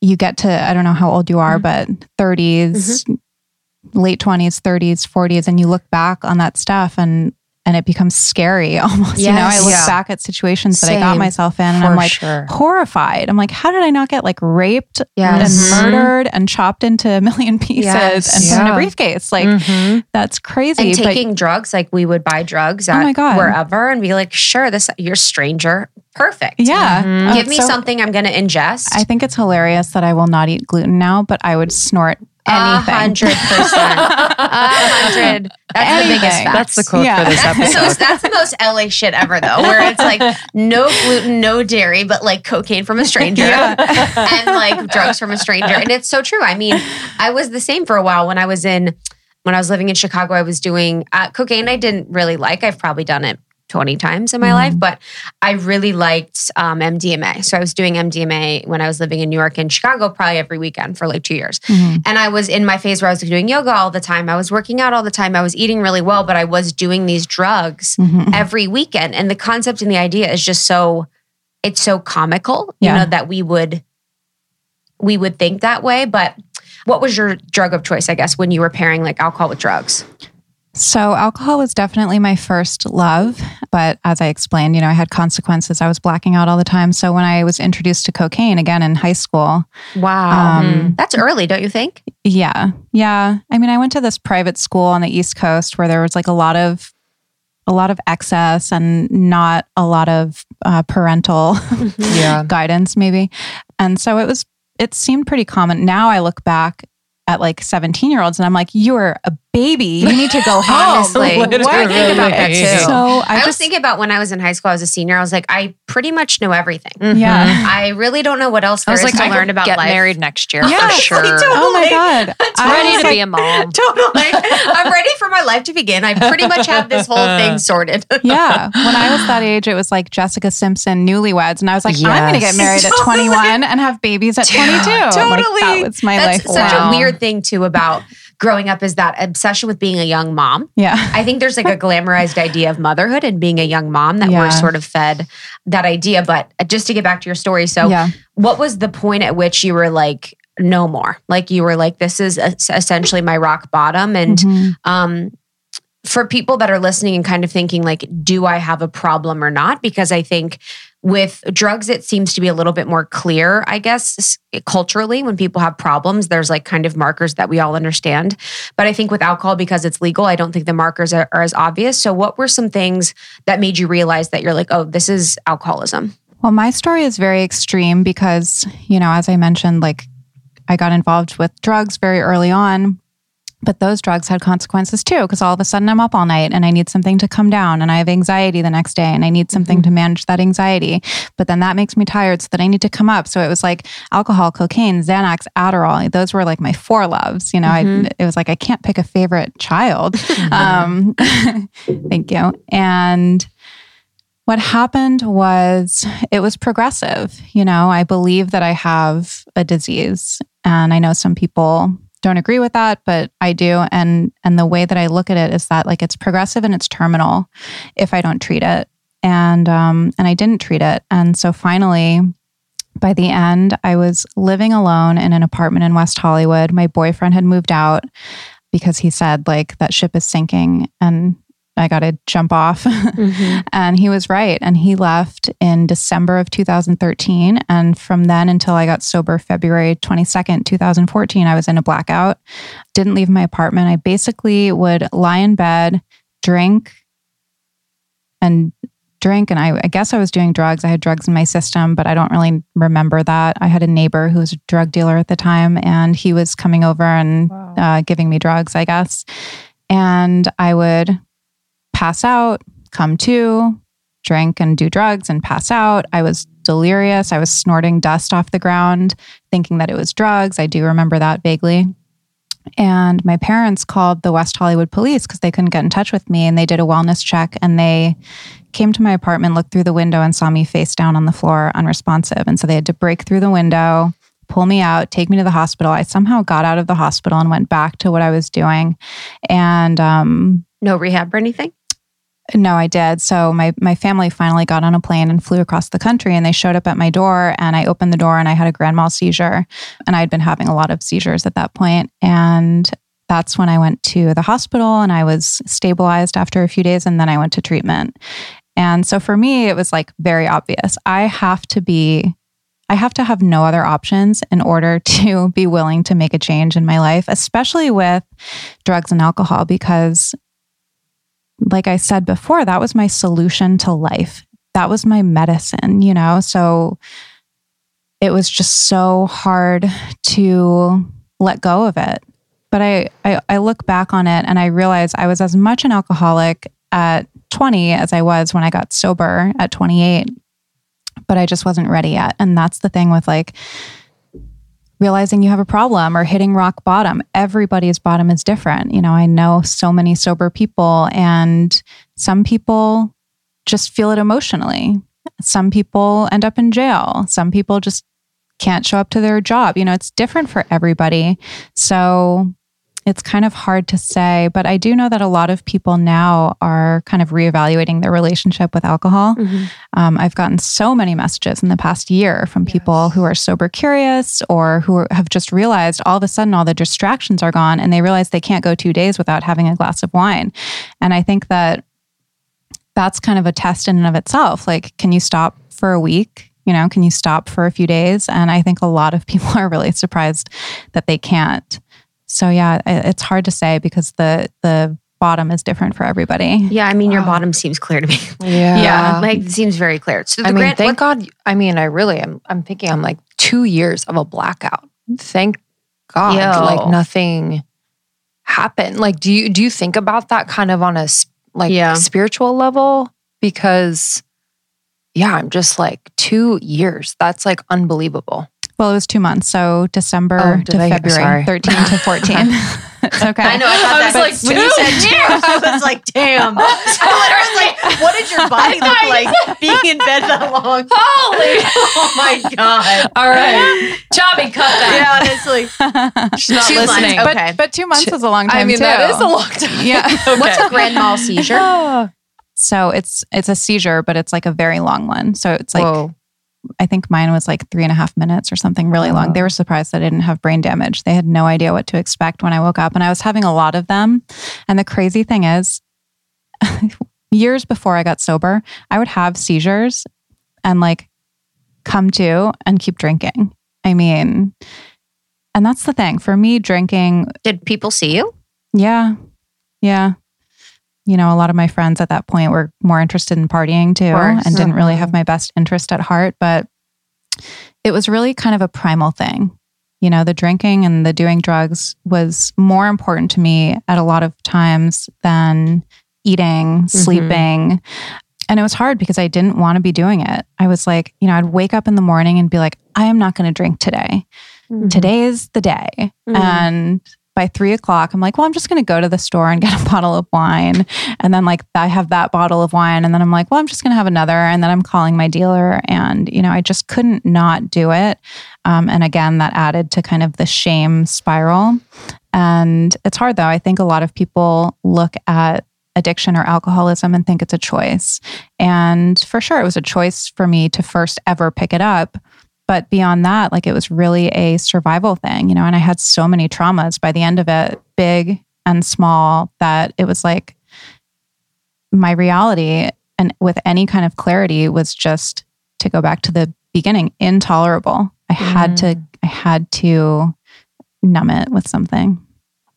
you get to, I don't know how old you are, mm-hmm. but 30s, mm-hmm. late 20s, 30s, 40s, and you look back on that stuff and and it becomes scary almost. You know, I look
Yeah.
back at situations that I got myself in and
For
I'm like
sure.
horrified. I'm like, how did I not get like raped
Yes.
and murdered and chopped into a million pieces
Yes.
and put in a briefcase? Like,
Mhm.
that's crazy.
and
but-
taking drugs, like we would buy drugs
Oh
at
my God.
wherever and be like, sure, this you're a stranger. Perfect.
yeah.
Mhm.
Oh,
Give
it's
me
so-
something I'm gonna ingest.
I think it's hilarious that I will not eat gluten now, but I would snort
A hundred percent. A hundred. That's the biggest fact.
That's the quote
Yeah.
for this
That's
so,
that's the most LA shit ever, though, where it's like no gluten, no dairy, but like cocaine from a stranger and like drugs from a stranger. And it's so true. I mean, I was the same for a while when I was in, when I was living in Chicago, I was doing uh, cocaine I didn't really like. I've probably done it 20 times in my life, but I really liked um, MDMA. So I was doing MDMA when I was living in New York and Chicago probably every weekend for like two years.
Mhm.
And I was in my phase where I was doing yoga all the time. I was working out all the time. I was eating really well, but I was doing these drugs
Mhm.
every weekend. And the concept and the idea is just so it's so comical, you know, that we would we would think that way. But what was your drug of choice, I guess, when you were pairing like alcohol with drugs?
So, alcohol was definitely my first love. But as I explained, you know, I had consequences. I was blacking out all the time. So, when I was introduced to cocaine again in high school,
Wow.
Um,
That's early, don't you think?
yeah, yeah. I mean, I went to this private school on the East Coast where there was like a lot of, a lot of excess and not a lot of uh, parental
Yeah.
guidance, maybe. And so it was, it seemed pretty common. Now I look back at like 17 year olds and I'm like, you are a baby. You need to go oh, home.
Honestly,
What?
I think about that too.
So I,
I, was
just
thinking about when I was in high school, I was a senior. I was like, I pretty much know everything. Mm-hmm.
yeah.
I really don't know what else
I
there
was
is
like,
to
I
learn
could
about
get
life.
married next year
Yeah,
for sure.
like,
Oh my god. I'm
Ready to
like,
be a mom.
Totally. I'm ready for my life to begin. I pretty much have this whole thing sorted.
yeah. When I was that age, it was like Jessica Simpson, newlyweds. And I was like, I'm going to get married at 21 and have babies at 22. Like,
Totally.
that was my
That's
life.
such
Wow.
a weird thing too about growing up is that obsession with being a young mom.
Yeah.
I think there's like a glamorized idea of motherhood and being a young mom that
Yeah.
we're sort of fed that idea. But just to get back to your story, so
yeah.
what was the point at which you were like, no more? Like you were like, this is essentially my rock bottom. And
Mhm.
um, for people that are listening and kind of thinking like, do I have a problem or not? Because I think with drugs, it seems to be a little bit more clear, I guess, culturally. When people have problems, there's like kind of markers that we all understand. But I think with alcohol, because it's legal, I don't think the markers are, are as obvious. So, what were some things that made you realize that you're like, oh, this is alcoholism?
Well, my story is very extreme because, you know, as I mentioned, like I got involved with drugs very early on, but those drugs had consequences too, because all of a sudden I'm up all night and I need something to come down and I have anxiety the next day and I need something to manage that anxiety. But then that makes me tired so that I need to come up. So it was like alcohol, cocaine, Xanax, Adderall. Those were like my four loves. You know,
Mhm.
I, it was like I can't pick a favorite child. Um, thank you. And what happened was it was progressive. You know, I believe that I have a disease, and I know some people don't agree with that, but I do. And and the way that I look at it is that like it's progressive and it's terminal if I don't treat it. And um, and I didn't treat it, and so finally. By the end, I was living alone in an apartment in West Hollywood. My boyfriend had moved out because he said like that ship is sinking and I got to jump off. and he was right. And he left in December of 2013. And from then until I got sober, February 22nd, 2014, I was in a blackout. Didn't leave my apartment. I basically would lie in bed, drink, and drink. And I, I guess I was doing drugs. I had drugs in my system, but I don't really remember that. I had a neighbor who was a drug dealer at the time, and he was coming over and uh, giving me drugs, I guess. And I would pass out, come to, drink and do drugs and pass out. I was delirious. I was snorting dust off the ground, thinking that it was drugs. I do remember that vaguely. And my parents called the West Hollywood police because they couldn't get in touch with me. And they did a wellness check and they came to my apartment, looked through the window, and saw me face down on the floor, unresponsive. And so they had to break through the window, pull me out, take me to the hospital. I somehow got out of the hospital and went back to what I was doing. And um,
No rehab or anything?
No, I did. So my my family finally got on a plane and flew across the country and they showed up at my door and I opened the door and I had a grand mal seizure and I'd been having a lot of seizures at that point and that's when I went to the hospital and I was stabilized after a few days and then I went to treatment. And so for me it was like very obvious. I have to be I have to have no other options in order to be willing to make a change in my life, especially with drugs and alcohol because like I said before, that was my solution to life. That was my medicine, you know? So it was just so hard to let go of it. But I, I, I look back on it and I realize I was as much an alcoholic at 20 as I was when I got sober at 28. But I just wasn't ready yet. And that's the thing with like realizing you have a problem or hitting rock bottom. Everybody's bottom is different. You know, I know so many sober people, and some people just feel it emotionally. Some people end up in jail. Some people just can't show up to their job. You know, it's different for everybody. So it's kind of hard to say, but I do know that a lot of people now are kind of reevaluating their relationship with alcohol. Um, I've gotten so many messages in the past year from people who are sober curious or who are, have just realized all of a sudden all the distractions are gone and they realize they can't go two days without having a glass of wine. And I think that that's kind of a test in and of itself. Like, can you stop for a week? You know, can you stop for a few days? And I think a lot of people are really surprised that they can't. So yeah, it's hard to say because the the bottom is different for everybody.
Yeah, I mean, your bottom seems clear to me.
Yeah.
yeah, like it seems very clear. So the
I mean,
grant,
thank
what-
God. I mean, I really am. I'm thinking I'm like two years of a blackout. Thank God.
Yo.
Like nothing happened. Like, do you do you think about that kind of on a like
Yeah.
spiritual level? Because yeah, I'm just like two years. That's like unbelievable.
Well, it was two months. So December
Oh,
to
did I-
February,
sorry.
13 to 14. it's okay.
I know. I thought
I
that
was like,
when you
two
said two, I was like, damn. I literally was like, what did your body look like being in bed that long?
Holy!
Oh my god.
All right, Chubby, cut that.
Yeah, honestly.
She's not
Two months,
listening.
okay.
But, but two months is a long time
I mean,
too.
that is a long time.
Yeah.
What's a grand mal seizure?
So it's it's a seizure, but it's like a very long one. So it's like
Whoa.
I think mine was like three and a half minutes or something really long. They were surprised that I didn't have brain damage. They had no idea what to expect when I woke up, and I was having a lot of them. And the crazy thing is, years before I got sober, I would have seizures and like come to and keep drinking. I mean, and that's the thing for me, drinking
Did people see you?
yeah. Yeah. You know, a lot of my friends at that point were more interested in partying too and didn't really have uh-huh. my best interest at heart. But it was really kind of a primal thing. You know, the drinking and the doing drugs was more important to me at a lot of times than eating, mm-hmm. sleeping. And it was hard because I didn't want to be doing it. I was like, you know, I'd wake up in the morning and be like, I am not going to drink today mm-hmm. today is the day.
Mhm.
And by three o'clock, I'm like, well, I'm just going to go to the store and get a bottle of wine. And then, like, I have that bottle of wine. And then I'm like, well, I'm just going to have another. And then I'm calling my dealer. And, you know, I just couldn't not do it. Um, and again, that added to kind of the shame spiral. And it's hard, though. I think a lot of people look at addiction or alcoholism and think it's a choice. And for sure, it was a choice for me to first ever pick it up. But beyond that, like it was really a survival thing, you know, and I had so many traumas by the end of it, big and small, that it was like my reality and with any kind of clarity was just to go back to the beginning, intolerable. I had to, mm. I had to numb it with something.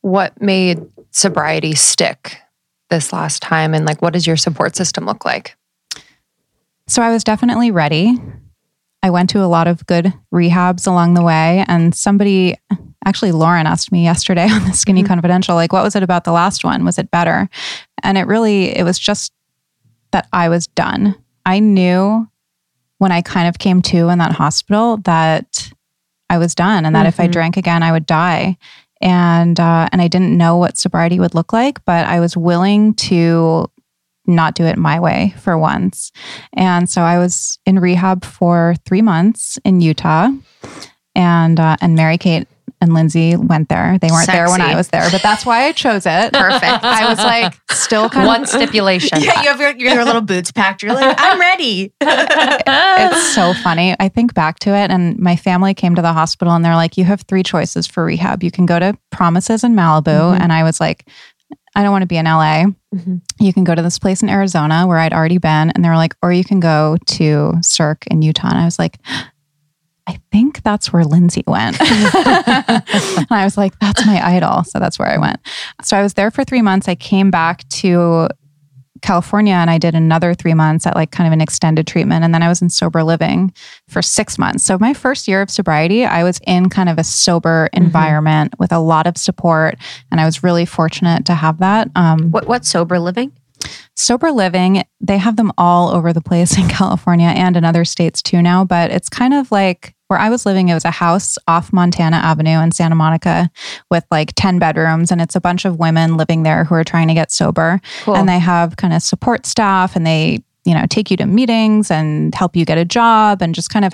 What made sobriety stick this last time, and like, what does your support system look like?
So I was definitely ready. I went to a lot of good rehabs along the way. And somebody, actually, Lauryn asked me yesterday on the Skinny
Mhm.
Confidential, like, what was it about the last one? Was it better? And it really, it was just that I was done. I knew when I kind of came to in that hospital that I was done and that if I
Mhm.
drank again, I would die. And uh, and I didn't know what sobriety would look like, but I was willing to not do it my way for once. And so I was in rehab for three months in Utah, and uh, and Mary Kate and Lindsay went there. They weren't there when I was there, but that's why I chose it.
Perfect.
I was like still kind of
One
of.
stipulation.
Yeah, you have your, your little boots packed. You're like, I'm ready.
It's so funny. I think back to it, and my family came to the hospital, and they're like, "You have three choices for rehab. You can go to Promises in Malibu,"
Mhm.
and I was like, "I don't want to be in LA."
Mhm.
You can go to this place in Arizona where I'd already been, and they were like, "Or you can go to Cirque in Utah." And I was like. I think that's where Lindsay went. and I was like, that's my idol. So that's where I went. So I was there for three months. I came back to California and I did another three months at like kind of an extended treatment. And then I was in sober living for six months. So my first year of sobriety, I was in kind of a sober
Mhm.
environment with a lot of support. And I was really fortunate to have that. Um,
What what's sober living?
sober living, they have them all over the place in California and in other states too now. But it's kind of like where I was living, it was a house off Montana Avenue in Santa Monica with like 10 bedrooms. And it's a bunch of women living there who are trying to get sober.
Cool.
And they have kind of support staff and they, you know, take you to meetings and help you get a job and just kind of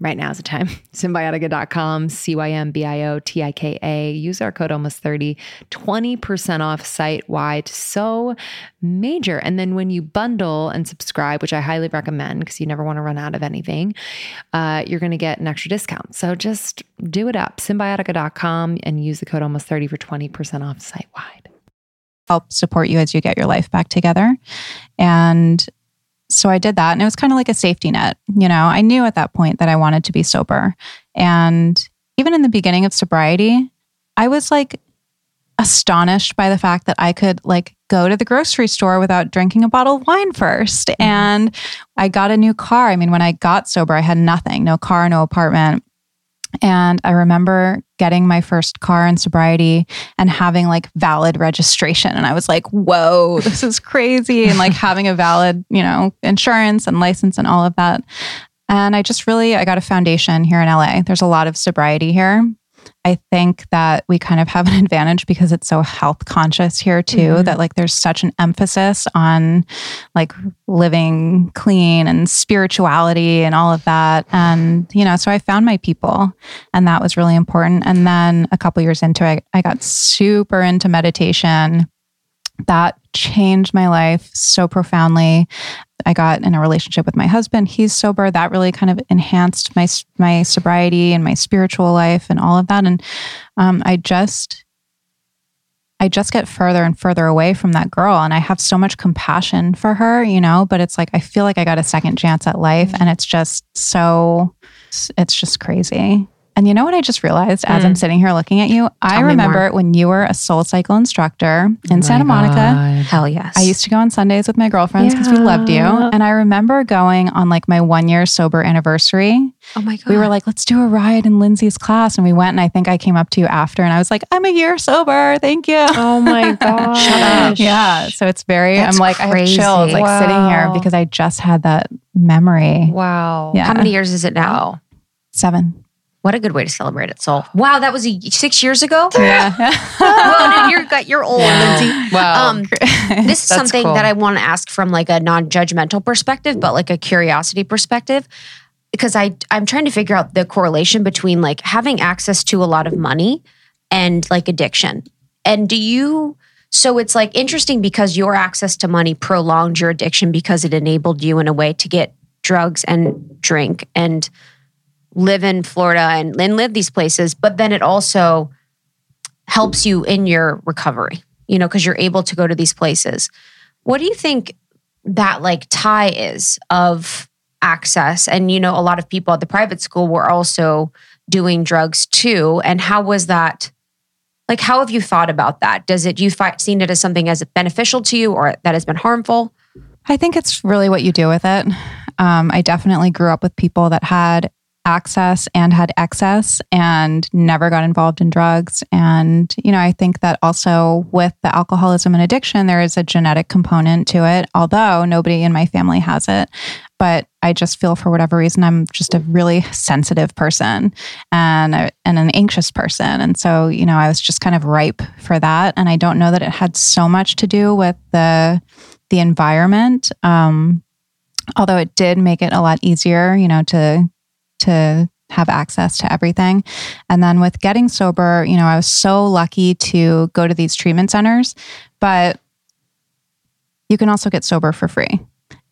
right now is the time. Cymbiotika.com, C Y M B I O T I K A. Use our code almost 30, 20% off site wide. So major. And then when you bundle and subscribe, which I highly recommend because you never want to run out of anything, uh, you're going to get an extra discount. So just do it up. Cymbiotika.com and use the code almost 30 for 20% off site wide.
Help support you as you get your life back together. And so I did that and it was kind of like a safety net. You know, I knew at that point that I wanted to be sober. And even in the beginning of sobriety, I was like astonished by the fact that I could like go to the grocery store without drinking a bottle of wine 1st mm-hmm. And I got a new car. I mean, when I got sober, I had nothing no car, no apartment. And I remember getting my first car in sobriety and having like valid registration. And I was like, whoa, this is crazy. And like having a valid, you know, insurance and license and all of that. And I just really, I got a foundation here in LA. There's a lot of sobriety here. I think that we kind of have an advantage because it's so health conscious here too mm-hmm. that like there's such an emphasis on like living clean and spirituality and all of that and you know so I found my people and that was really important and then a couple years into it I got super into meditation that changed my life so profoundly. I got in a relationship with my husband. He's sober. That really kind of enhanced my my sobriety and my spiritual life and all of that. And um, I just I just get further and further away from that girl. And I have so much compassion for her, you know, but it's like I feel like I got a second chance at life. And it's just so, it's just crazy. And you know what I just realized as mm. I'm sitting here looking at you? Tell I remember when you were a SoulCycle instructor in oh Santa Monica. God.
Hell yes.
I used to go on Sundays with my girlfriends because yeah. we loved you. And I remember going on like my one year sober anniversary.
Oh my God.
We were like, let's do a ride in Lindsey's class. And we went and I think I came up to you after and I was like, I'm a year sober. Thank you.
Oh my God.
Yeah. So it's very, That's I'm like, crazy. I have chills like wow. sitting here because I just had that memory.
Wow. Yeah. How many years is it now?
Seven.
What a good way to celebrate it, Soul. Wow, that was a, six years ago.
Yeah.
well, you're you're old, yeah. Lindsey.
Wow. Um,
this is something cool. that I want to ask from like a non-judgmental perspective, but like a curiosity perspective, because I I'm trying to figure out the correlation between like having access to a lot of money and like addiction. And do you? So it's like interesting because your access to money prolonged your addiction because it enabled you in a way to get drugs and drink and live in Florida and, and live these places, but then it also helps you in your recovery, you know, because you're able to go to these places. What do you think that like tie is of access? And, you know, a lot of people at the private school were also doing drugs too. And how was that? Like, how have you thought about that? Does it, you find, seen it as something as beneficial to you or that has been harmful?
I think it's really what you do with it. Um, I definitely grew up with people that had access and had excess and never got involved in drugs. And, you know, I think that also with the alcoholism and addiction, there is a genetic component to it. Although nobody in my family has it, but I just feel for whatever reason I'm just a really sensitive person and a, and an anxious person, and so you know I was just kind of ripe for that. And I don't know that it had so much to do with the the environment, um, although it did make it a lot easier, you know, to to have access to everything. And then with getting sober, you know, I was so lucky to go to these treatment centers, but you can also get sober for free.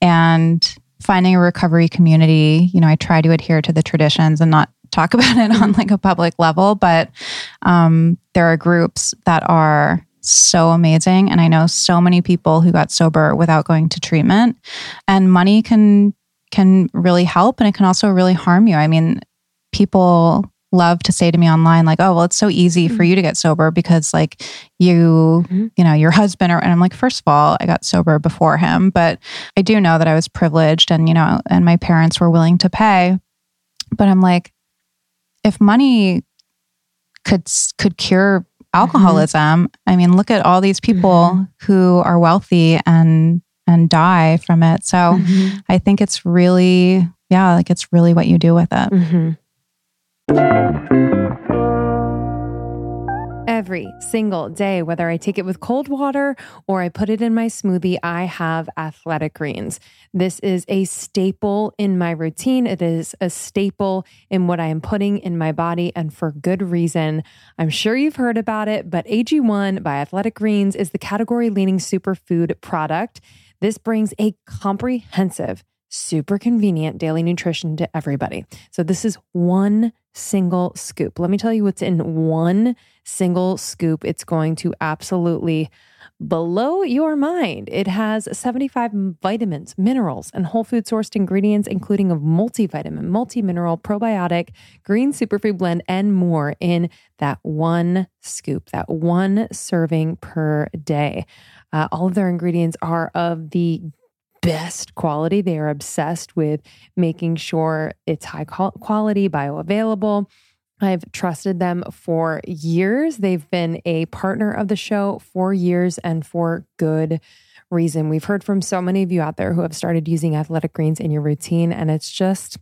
And finding a recovery community, you know, I try to adhere to the traditions and not talk about it on like a public level, but um, there are groups that are so amazing. And I know so many people who got sober without going to treatment. And money can can really help and it can also really harm you. I mean, people love to say to me online like oh well it's so easy for mm-hmm. you to get sober because like you mm-hmm. you know your husband or and i'm like first of all i got sober before him but i do know that i was privileged and you know and my parents were willing to pay but i'm like if money could could cure alcoholism mm-hmm. i mean look at all these people mm-hmm. who are wealthy and and die from it so mm-hmm. i think it's really yeah like it's really what you do with it
mm-hmm. Every single day, whether I take it with cold water or I put it in my smoothie, I have athletic greens. This is a staple in my routine. It is a staple in what I am putting in my body, and for good reason. I'm sure you've heard about it, but AG1 by Athletic Greens is the category leading superfood product. This brings a comprehensive, super convenient daily nutrition to everybody. So, this is one single scoop. Let me tell you what's in one single scoop. It's going to absolutely blow your mind. It has 75 vitamins, minerals, and whole food sourced ingredients, including a multivitamin, multi-mineral, probiotic, green superfood blend, and more in that one scoop, that one serving per day. Uh, all of their ingredients are of the best quality. They are obsessed with making sure it's high quality, bioavailable. I've trusted them for years. They've been a partner of the show for years and for good reason. We've heard from so many of you out there who have started using athletic greens in your routine, and it's just,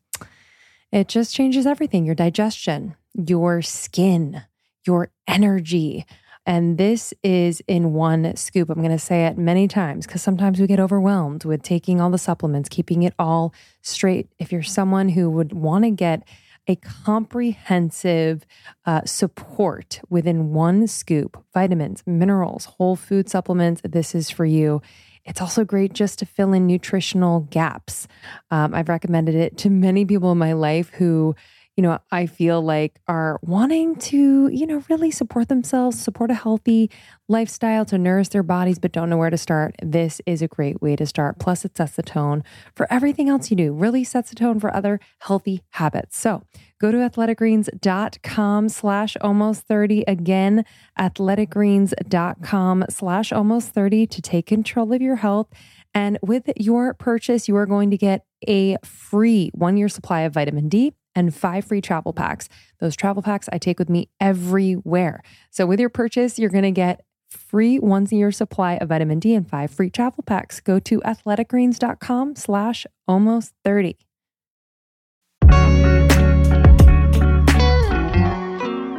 it just changes everything your digestion, your skin, your energy. And this is in one scoop. I'm going to say it many times because sometimes we get overwhelmed with taking all the supplements, keeping it all straight. If you're someone who would want to get a comprehensive uh, support within one scoop vitamins, minerals, whole food supplements, this is for you. It's also great just to fill in nutritional gaps. Um, I've recommended it to many people in my life who you know, I feel like are wanting to, you know, really support themselves, support a healthy lifestyle to nourish their bodies, but don't know where to start. This is a great way to start. Plus, it sets the tone for everything else you do, really sets the tone for other healthy habits. So go to athleticgreens.com slash almost 30. Again, athleticgreens.com slash almost 30 to take control of your health. And with your purchase, you are going to get a free one year supply of vitamin D and five free travel packs. Those travel packs I take with me everywhere. So with your purchase, you're going to get free once a year supply of vitamin D and five free travel packs. Go to athleticgreens.com slash almost 30.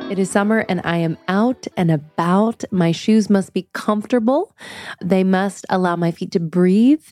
It is summer and I am out and about. My shoes must be comfortable. They must allow my feet to breathe.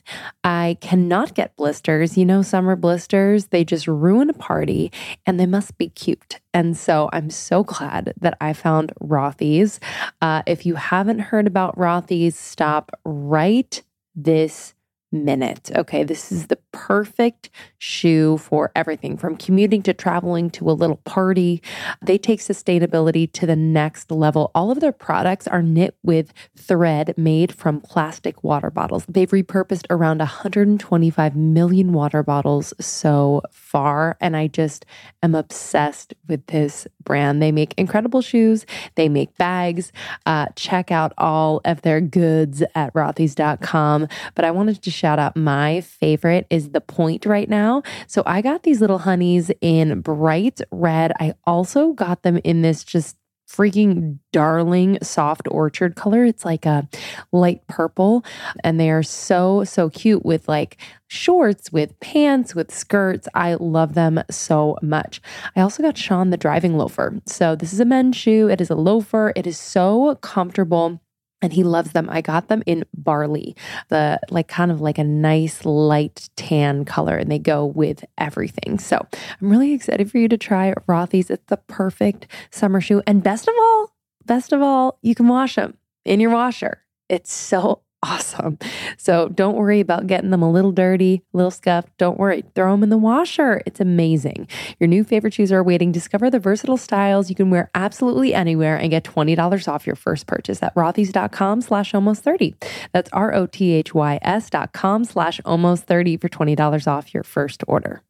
I cannot get blisters. You know, summer blisters, they just ruin a party and they must be cute. And so I'm so glad that I found Rothy's. Uh, if you haven't heard about Rothy's, stop right this minute. Okay, this is the perfect shoe for everything from commuting to traveling to a little party. They take sustainability to the next level. All of their products are knit with thread made from plastic water bottles. They've repurposed around 125 million water bottles so far, and I just am obsessed with this brand. They make incredible shoes, they make bags. Uh, check out all of their goods at rothys.com. But I wanted to shout out my favorite is the point right now. So I got these little honeys in bright red. I also got them in this just
freaking darling soft orchard color. It's like a light purple. And they are so, so cute with like shorts, with pants, with skirts. I love them so much. I also got Sean the driving loafer. So this is a men's shoe. It is a loafer. It is so comfortable and he loves them. I got them in barley, the like kind of like a nice light tan color, and they go with everything. So I'm really excited for you to try Rothy's. It's the perfect summer shoe. And best of all, best of all, you can wash them in your washer. It's so awesome. So don't worry about getting them a little dirty, a little scuffed. Don't worry. Throw them in the washer. It's amazing. Your new favorite shoes are waiting. Discover the versatile styles you can wear absolutely anywhere and get $20 off your first purchase at rothys.com slash almost 30. That's R-O-T-H-Y-S dot com slash almost 30 for $20 off your first order.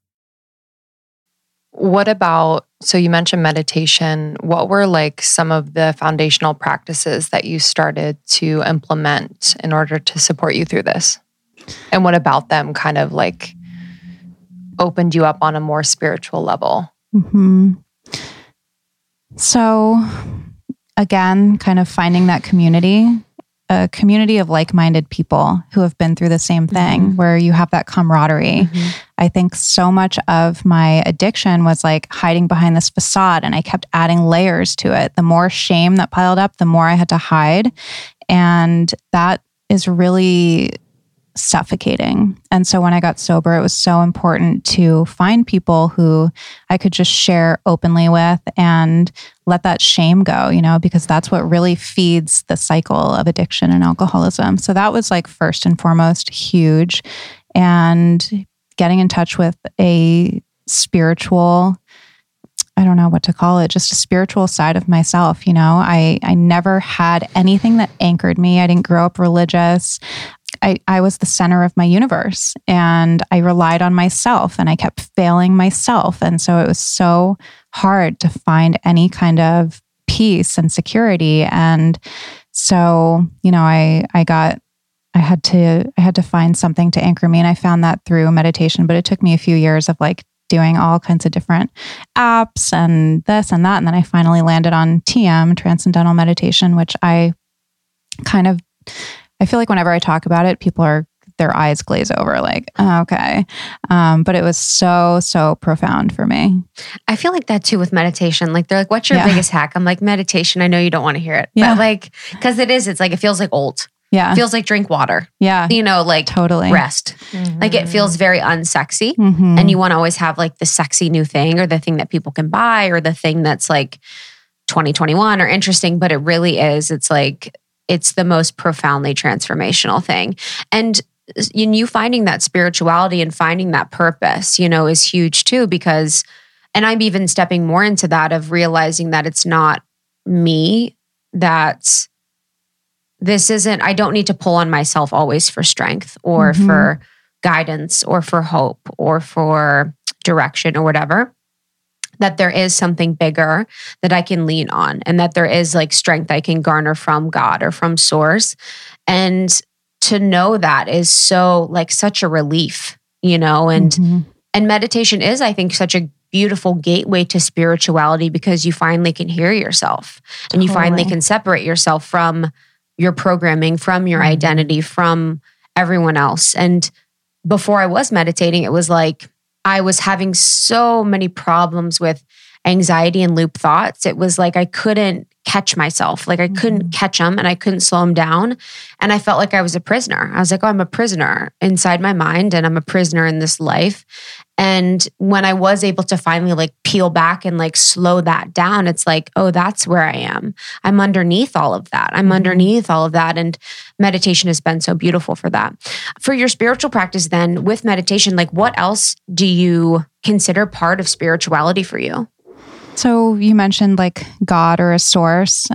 What about, so you mentioned meditation. What were like some of the foundational practices that you started to implement in order to support you through this? And what about them kind of like opened you up on a more spiritual level?
hmm So, again, kind of finding that community, a community of like minded people who have been through the same thing
Mhm.
where you have that camaraderie. I think so much of my addiction was like hiding behind this facade, and I kept adding layers to it. The more shame that piled up, the more I had to hide. And that is really suffocating. And so when I got sober, it was so important to find people who I could just share openly with and let that shame go, you know, because that's what really feeds the cycle of addiction and alcoholism. So that was like first and foremost huge. And getting in touch with a spiritual I don't know what to call it, just a spiritual side of myself, you know. I I never had anything that anchored me. I didn't grow up religious. I, I was the center of my universe and I relied on myself and I kept failing myself. And so it was so hard to find any kind of peace and security. And so, you know, I I got I had to I had to find something to anchor me. And I found that through meditation, but it took me a few years of like doing all kinds of different apps and this and that. And then I finally landed on TM, Transcendental Meditation, which I kind of I feel like whenever I talk about it, people are their eyes glaze over, like, oh, okay. Um, but it was so, so profound for me.
I feel like that too with meditation. Like they're like, "What's your
Yeah.
biggest hack?" I'm like, "Meditation." I know you don't want to hear it,
Yeah.
but like, because it is. It's like it feels like old.
Yeah.
It feels like drink water.
yeah.
You know, like
Totally.
rest. Like it feels very unsexy,
Mhm.
and you want to always have like the sexy new thing or the thing that people can buy or the thing that's like 2021 or interesting. But it really is. It's like it's the most profoundly transformational thing, and in you finding that spirituality and finding that purpose, you know, is huge too because and I'm even stepping more into that of realizing that it's not me that this isn't I don't need to pull on myself always for strength or
Mhm.
for guidance or for hope or for direction or whatever that there is something bigger that I can lean on and that there is like strength I can garner from God or from source and to know that is so like such a relief you know and
Mhm.
and meditation is i think such a beautiful gateway to spirituality because you finally can hear yourself and you finally can separate yourself from your programming from your
Mhm.
identity from everyone else. And before i was meditating it was like i was having so many problems with anxiety and loop thoughts. It was like i couldn't catch myself. Like i couldn't catch them and i couldn't slow them down. And i felt like i was a prisoner. I was like oh i'm a prisoner inside my mind and i'm a prisoner in this life and when I was able to finally like peel back and like slow that down, it's like, oh, that's where I am. I'm underneath all of that. I'm
Mhm.
underneath all of that. And meditation has been so beautiful for that. For your spiritual practice, then with meditation, like what else do you consider part of spirituality for you?
So you mentioned like God or a source.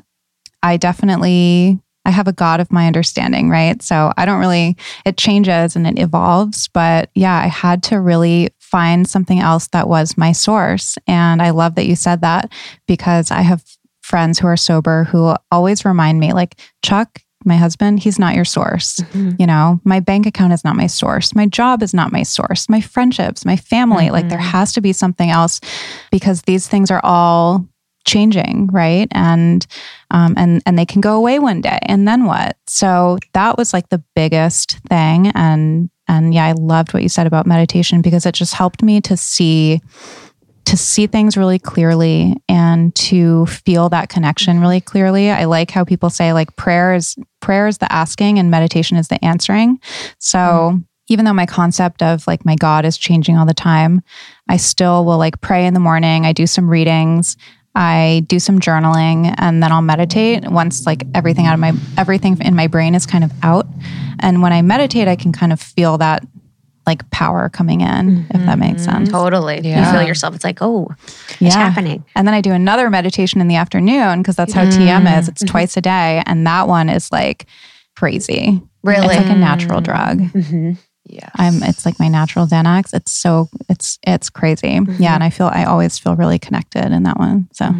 I definitely I have a God of my understanding, right? So I don't really it changes and it evolves, but yeah, I had to really find something else that was my source. And I love that you said that because I have friends who are sober who always remind me like Chuck, my husband, he's not your source. You know, my bank account is not my source. My job is not my source. My friendships, my family, like there
Mhm.
has to be something else because these things are all changing, right? And um, and and they can go away one day, and then what? So that was like the biggest thing, and and yeah, I loved what you said about meditation because it just helped me to see to see things really clearly and to feel that connection really clearly. I like how people say like prayer is prayer is the asking and meditation is the answering. So mm. even though my concept of like my God is changing all the time, I still will like pray in the morning. I do some readings. I do some journaling and then I'll meditate once like everything out of my everything in my brain is kind of out. And when I meditate, I can kind of feel that like power coming in, mm-hmm. if that makes mm-hmm. sense.
Totally. Yeah. You feel yourself. It's like, oh, it's yeah. happening.
And then I do another meditation in the afternoon because that's how mm-hmm. TM is. It's mm-hmm. twice a day. And that one is like crazy.
Really?
It's like a natural drug.
Mm-hmm.
Yeah. I'm it's like my natural Xanax. It's so it's it's crazy. Mm-hmm. Yeah. And I feel I always feel really connected in that one. So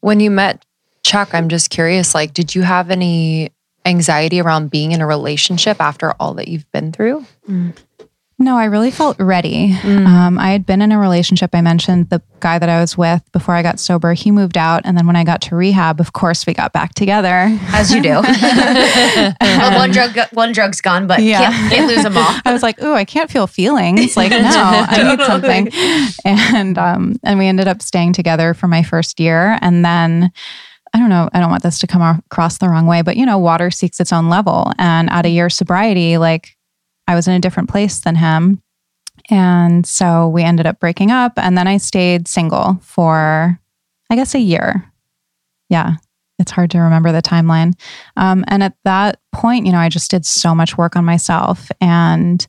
when you met Chuck, I'm just curious, like, did you have any anxiety around being in a relationship after all that you've been through?
Mm. No, I really felt ready. Mm. Um, I had been in a relationship. I mentioned the guy that I was with before I got sober. He moved out, and then when I got to rehab, of course, we got back together,
as you do. well, one drug, one drug's gone, but yeah. can't, can't lose them all.
I was like, "Ooh, I can't feel feelings. Like, no, I need something." And um, and we ended up staying together for my first year, and then. I don't know. I don't want this to come across the wrong way, but you know, water seeks its own level. And at a year sobriety, like I was in a different place than him. And so we ended up breaking up. And then I stayed single for, I guess, a year. Yeah. It's hard to remember the timeline. Um, and at that point, you know, I just did so much work on myself and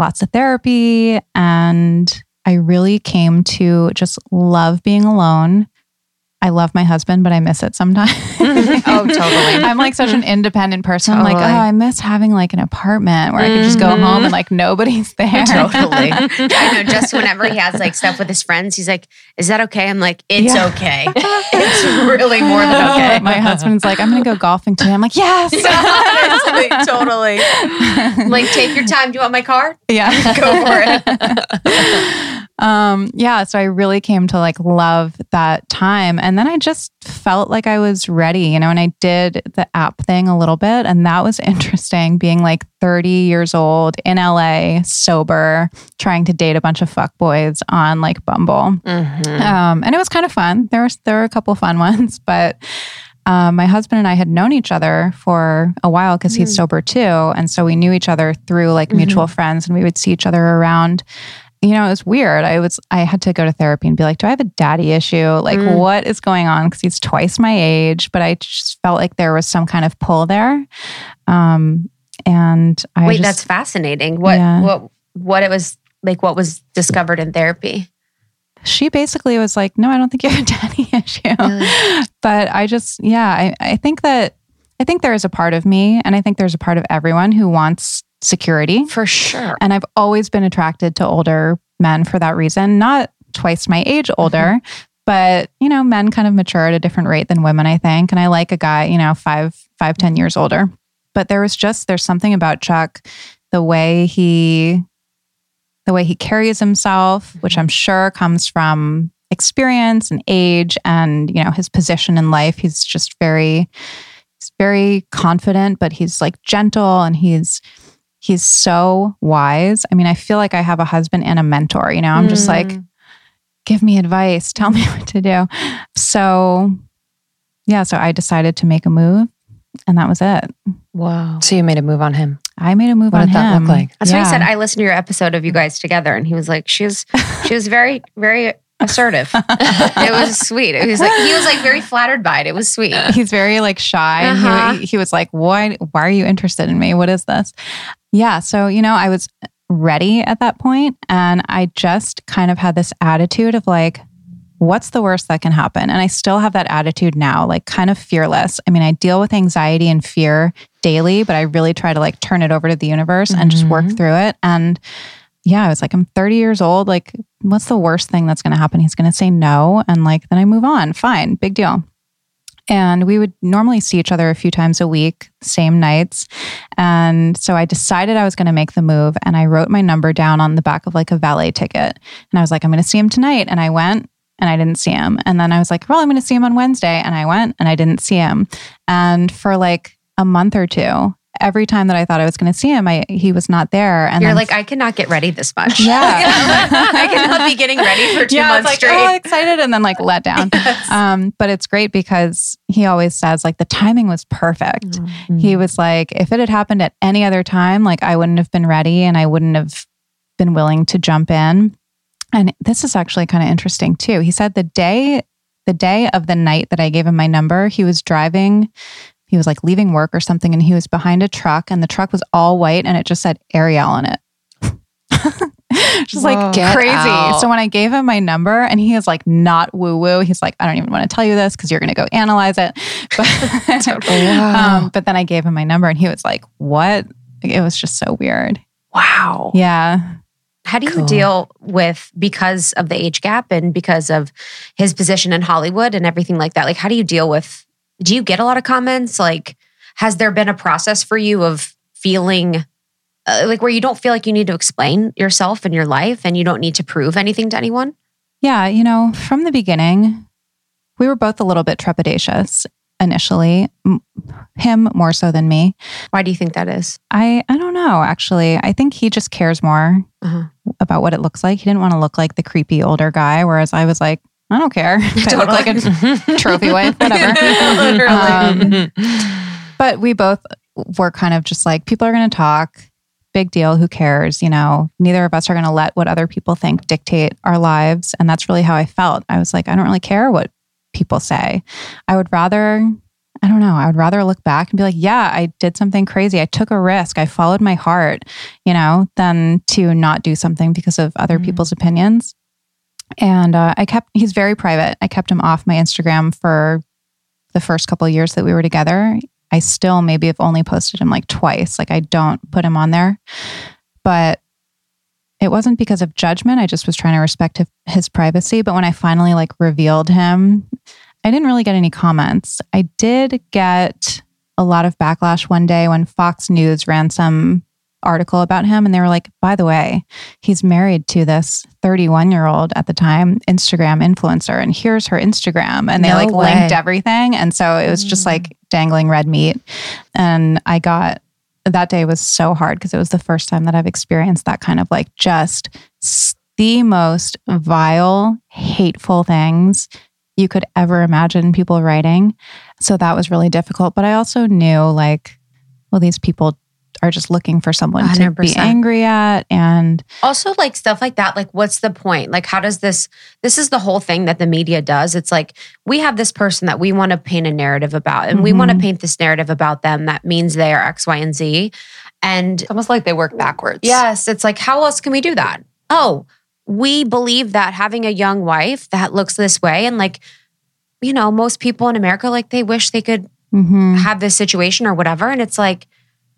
lots of therapy. And I really came to just love being alone I love my husband, but I miss it sometimes.
oh, totally.
I'm like such an independent person. Totally. I'm like, oh, I miss having like an apartment where mm-hmm. I could just go mm-hmm. home and like nobody's there.
Totally. I know. Just whenever he has like stuff with his friends, he's like, "Is that okay?" I'm like, "It's yeah. okay. It's really more than okay."
My husband's like, "I'm gonna go golfing today." I'm like, "Yes,
totally." like, take your time. Do you want my car?
Yeah,
go for it
um, yeah, so I really came to like love that time. And then I just felt like I was ready, you know, and I did the app thing a little bit. And that was interesting being like 30 years old in LA, sober, trying to date a bunch of fuck boys on like Bumble. Mm-hmm. Um, and it was kind of fun. There was there were a couple fun ones, but um, my husband and I had known each other for a while because he's mm. sober too. And so we knew each other through like mm-hmm. mutual friends and we would see each other around you know, it was weird. I was, I had to go to therapy and be like, do I have a daddy issue? Like, mm. what is going on? Because he's twice my age, but I just felt like there was some kind of pull there. Um, and I
wait,
just,
that's fascinating. What, yeah. what, what it was like, what was discovered in therapy?
She basically was like, no, I don't think you have a daddy issue. Really? But I just, yeah, I, I think that, I think there is a part of me, and I think there's a part of everyone who wants security.
For sure.
And I've always been attracted to older men for that reason, not twice my age older. Mm-hmm. But you know, men kind of mature at a different rate than women, I think. And I like a guy, you know, five, five, ten years older. But there was just there's something about Chuck, the way he the way he carries himself, which I'm sure comes from experience and age and you know his position in life he's just very he's very confident but he's like gentle and he's He's so wise. I mean, I feel like I have a husband and a mentor. You know, I'm mm. just like, mm. give me advice, tell me what to do. So, yeah, so I decided to make a move and that was it.
Wow.
So you made a move on him.
I made a move
what
on
did that look like?
That's yeah. what he said. I listened to your episode of you guys together and he was like, she was, she was very, very assertive. it was sweet. It was like he was like very flattered by it. It was sweet.
He's very like shy. Uh-huh. He, he was like, "Why? Why are you interested in me? What is this?" Yeah. So you know, I was ready at that point, and I just kind of had this attitude of like, what's the worst that can happen? And I still have that attitude now, like kind of fearless. I mean, I deal with anxiety and fear daily, but I really try to like turn it over to the universe mm-hmm. and just work mm-hmm. through it. And yeah, I was like, I'm 30 years old. Like, what's the worst thing that's going to happen? He's going to say no. And like, then I move on. Fine, big deal. And we would normally see each other a few times a week, same nights. And so I decided I was going to make the move and I wrote my number down on the back of like a valet ticket. And I was like, I'm going to see him tonight. And I went and I didn't see him. And then I was like, well, I'm going to see him on Wednesday. And I went and I didn't see him. And for like a month or two, every time that I thought I was going to see him, I, he was not there. And
You're
then-
like, I cannot get ready this much.
Yeah.
I cannot be getting ready for two
yeah,
months
like,
straight.
oh, excited and then like let down. Um, but it's great because he always says like the timing was perfect.
Mm-hmm.
He was like, if it had happened at any other time, like I wouldn't have been ready and I wouldn't have been willing to jump in. And this is actually kind of interesting too. He said the day, the day of the night that I gave him my number, he was driving. He was like leaving work or something, and he was behind a truck, and the truck was all white, and it just said Ariel on it. just
Whoa.
like
Get
crazy.
out.
So when I gave him my number, and he is like not woo woo, he's like, I don't even want to tell you this because you're going to go analyze it. But,
Wow.
um, but then I gave him my number, and he was like, "What?" It was just so weird.
wow.
Yeah.
How do you
Cool.
deal with because of the age gap and because of his position in Hollywood and everything like that? Like, how do you deal with? Do you get a lot of comments? Like, has there been a process for you of feeling uh, like where you don't feel like you need to explain yourself and your life and you don't need to prove anything to anyone?
Yeah, you know, from the beginning, we were both a little bit trepidatious initially. M- Him more so than me.
Why do you think that is?
I I don't know, actually. I think he just cares more
Uh-huh.
about what it looks like. He didn't want to look like the creepy older guy whereas I was like, I don't care. If I look like a trophy wife, whatever.
Literally.
Um, but we both were kind of just like people are going to talk. Big deal. Who cares? You know neither of us are going to let what other people think dictate our lives. And that's really how i felt. I was like i don't really care what people say. I would rather i don't know i would rather look back and be like yeah i did something crazy. I took a risk. I followed my heart you know than to not do something because of other
Mm.
people's opinions and uh, i kept he's very private i kept him off my instagram for the first couple years that we were together I still maybe have only posted him like twice. Like I don't put him on there. But it wasn't because of judgment. I just was trying to respect his privacy. But when I finally like revealed him, I didn't really get any comments. I did get a lot of backlash one day when Fox News ran some article about him and they were like, by the way, he's married to this 31 year old at the time Instagram influencer and here's her Instagram and they
No
like
way.
linked everything and so it was just
Mm.
like dangling red meat and I got that day was so hard because it was the first time that I've experienced that kind of like just the most vile, hateful things you could ever imagine people writing. So that was really difficult. But I also knew like, well, these people are just looking for someone to be angry at. And
also like stuff like that like what's the point like how does this this is the whole thing that the media does it's like we have this person that we want to paint a narrative about and we want to paint this narrative about them that means they are x y and z and
It's almost like they work backwards.
yes it's like how else can we do that oh we believe that having a young wife that looks this way and like you know most people in america like they wish they could
mhm.
have this situation or whatever. And it's like,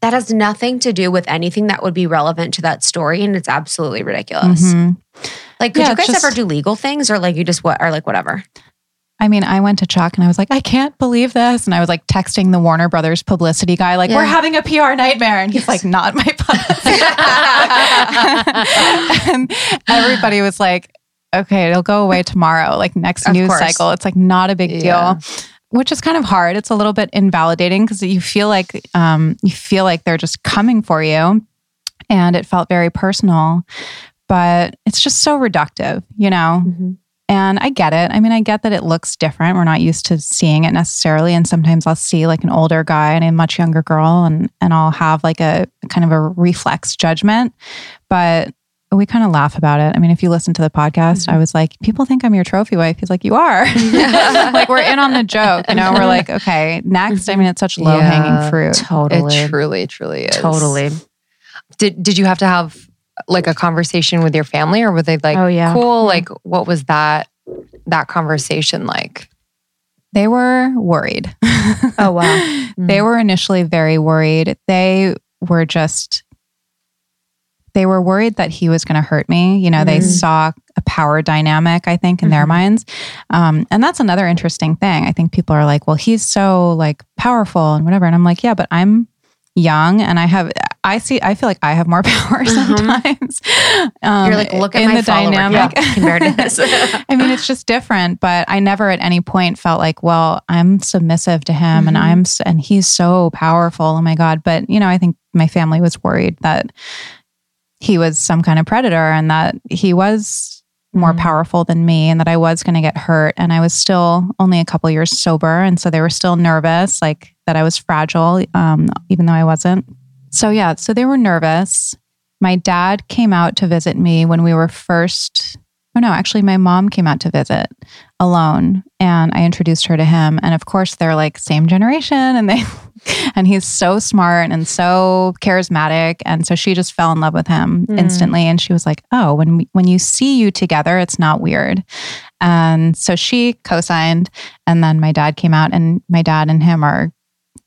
that has nothing to do with anything that would be relevant to that story. And it's absolutely ridiculous.
Mhm.
Like, could
Yeah,
you guys
just-
ever do legal things or like you just what, or like whatever?
I mean, I went to Chuck and I was like, I can't believe this. And I was like texting the Warner Brothers publicity guy, like,
Yeah.
we're having a PR nightmare. And he's like, not my and everybody was like, okay, it'll go away tomorrow, like next
Of
news
course.
cycle. It's like not a big
Yeah.
deal. Which is kind of hard. It's a little bit invalidating because you feel like um, you feel like they're just coming for you, and it felt very personal. But it's just so reductive, you know. And I get it. I mean, I get that it looks different. We're not used to seeing it necessarily. And sometimes I'll see like an older guy and a much younger girl, and and I'll have like a kind of a reflex judgment. But we kind of laugh about it. I mean, if you listen to the podcast, mm-hmm. I was like, people think I'm your trophy wife. He's like, you are. like we're in on the joke. You know, we're like, okay, next. I mean, it's such low hanging
Yeah.
fruit.
Totally.
It truly, truly is.
Totally.
Did Did you have to have like a conversation with your family, or were they like,
Oh, yeah.
cool? Like, what was that that conversation like?
They were worried.
Oh, wow.
they mm. were initially very worried. They were just, they were worried that he was going to hurt me. You know, they
Mhm.
saw a power dynamic, I think, in their
Mhm.
minds. Um, and that's another interesting thing. I think people are like, well, he's so like powerful and whatever. And I'm like, yeah, but I'm young and I have, I see. I feel like I have more power
Mhm.
sometimes. Um,
You're like, look at
in
my
the dynamic
count compared to this.
I mean, it's just different. But I never at any point felt like, well, I'm submissive to him, and
Mhm.
I'm and he's so powerful. Oh my god! But you know, I think my family was worried that he was some kind of predator and that he was more
Mm.
powerful than me and that I was going to get hurt and I was still only a couple years sober and so they were still nervous like that I was fragile um, even though I wasn't. So yeah, so they were nervous. My dad came out to visit me when we were first Oh no, actually my mom came out to visit alone and I introduced her to him and of course they're like same generation and they and he's so smart and so charismatic and so she just fell in love with him
Mm.
instantly and she was like oh when we, when you see you together it's not weird and so she co-signed and then my dad came out and my dad and him are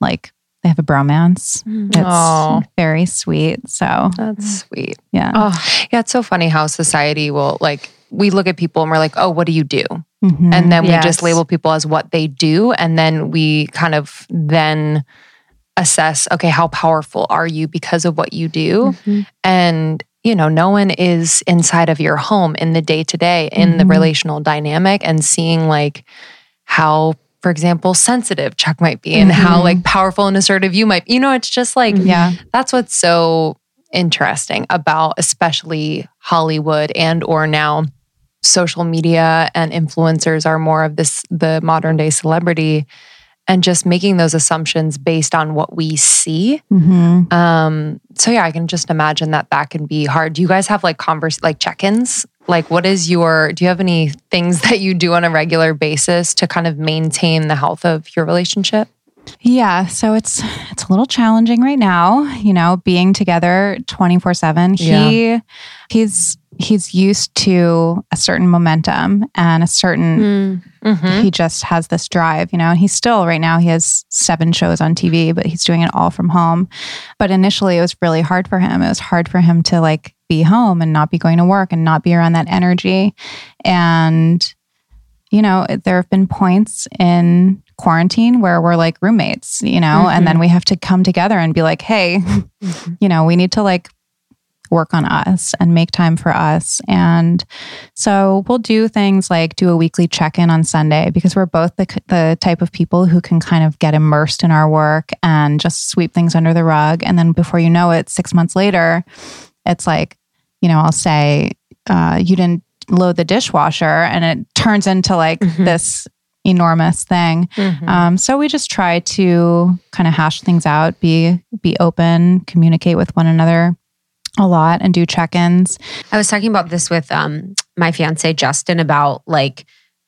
like they have a bromance it's
Oh.
very sweet so
That's sweet.
yeah
Oh, yeah. It's so funny how society will like, we look at people and we're like, oh, what do you do?
Mhm.
And then we just label people as what they do. And then we kind of then assess, okay, how powerful are you because of what you do?
Mhm.
And, you know, no one is inside of your home in the day to day, in the
Mhm.
relational dynamic, and seeing like how, for example, sensitive Chuck might be and how
Mhm.
like powerful and assertive you might be. You know, it's just like,
yeah
that's what's so interesting about especially Hollywood and or now social media and influencers are more of this the modern day celebrity and just making those assumptions based on what we see.
Mhm.
um so yeah i can just imagine that that can be hard. Do you guys have like converse like check-ins? Like what is your do you have any things that you do on a regular basis to kind of maintain the health of your relationship?
Yeah, so it's it's a little challenging right now, you know, being together 24/7. He he's he's used to a certain momentum and a certain
Mm.
mm-hmm.
he just has this drive, you know. And he's still right now he has 7 shows on TV, but he's doing it all from home. But initially it was really hard for him. It was hard for him to like be home and not be going to work and not be around that energy. And you know, there have been points in quarantine where we're like roommates, you know, and then we have to come together and be like, hey, you know, we need to like work on us and make time for us. And so we'll do things like do a weekly check in on Sunday because we're both the, the type of people who can kind of get immersed in our work and just sweep things under the rug. And then before you know it, six months later, it's like, you know, I'll say, uh, you didn't load the dishwasher and it turns into like
Mhm.
this enormous thing.
Mm-hmm.
Um, so we just try to kind of hash things out, be be open, communicate with one another a lot, and do check-ins.
I was talking about this with um my fiance Justin about like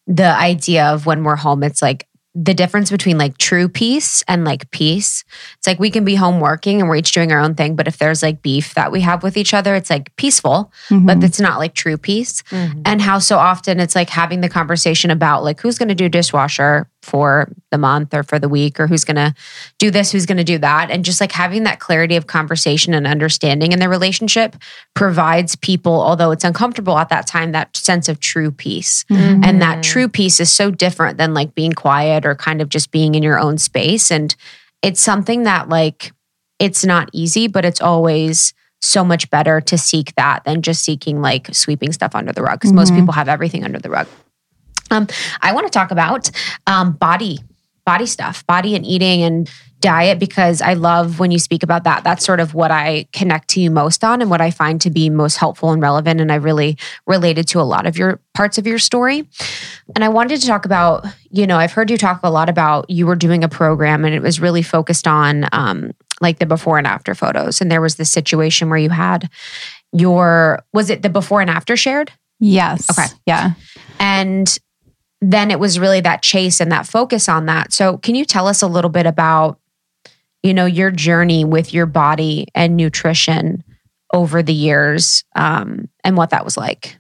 the idea of when we're home, it's like the difference between like true peace and like peace. It's like we can be home working and we're each doing our own thing, but if there's like beef that we have with each other, it's like peaceful, but
Mhm.
it's not like true peace.
Mm-hmm.
And how so often it's like having the conversation about like who's going to do dishwasher for the month or for the week or who's going to do this, who's going to do that. And just like having that clarity of conversation and understanding in the relationship provides people, although it's uncomfortable at that time, that sense of true peace.
Mhm.
And that true peace is so different than like being quiet or kind of just being in your own space. And it's something that like it's not easy, but it's always so much better to seek that than just seeking like sweeping stuff under the rug because most
Mhm.
people have everything under the rug. Um, I want to talk about um, body, body stuff, body and eating and diet because I love when you speak about that. That's sort of what I connect to you most on and what I find to be most helpful and relevant. And I really related to a lot of your parts of your story. And I wanted to talk about, you know, I've heard you talk a lot about you were doing a program and it was really focused on um, like the before and after photos. And there was this situation where you had your, was it the before and after shared?
Yes.
Okay.
Yeah.
And then it was really that chase and that focus on that. So, can you tell us a little bit about, you know, your journey with your body and nutrition over the years um, and what that was like?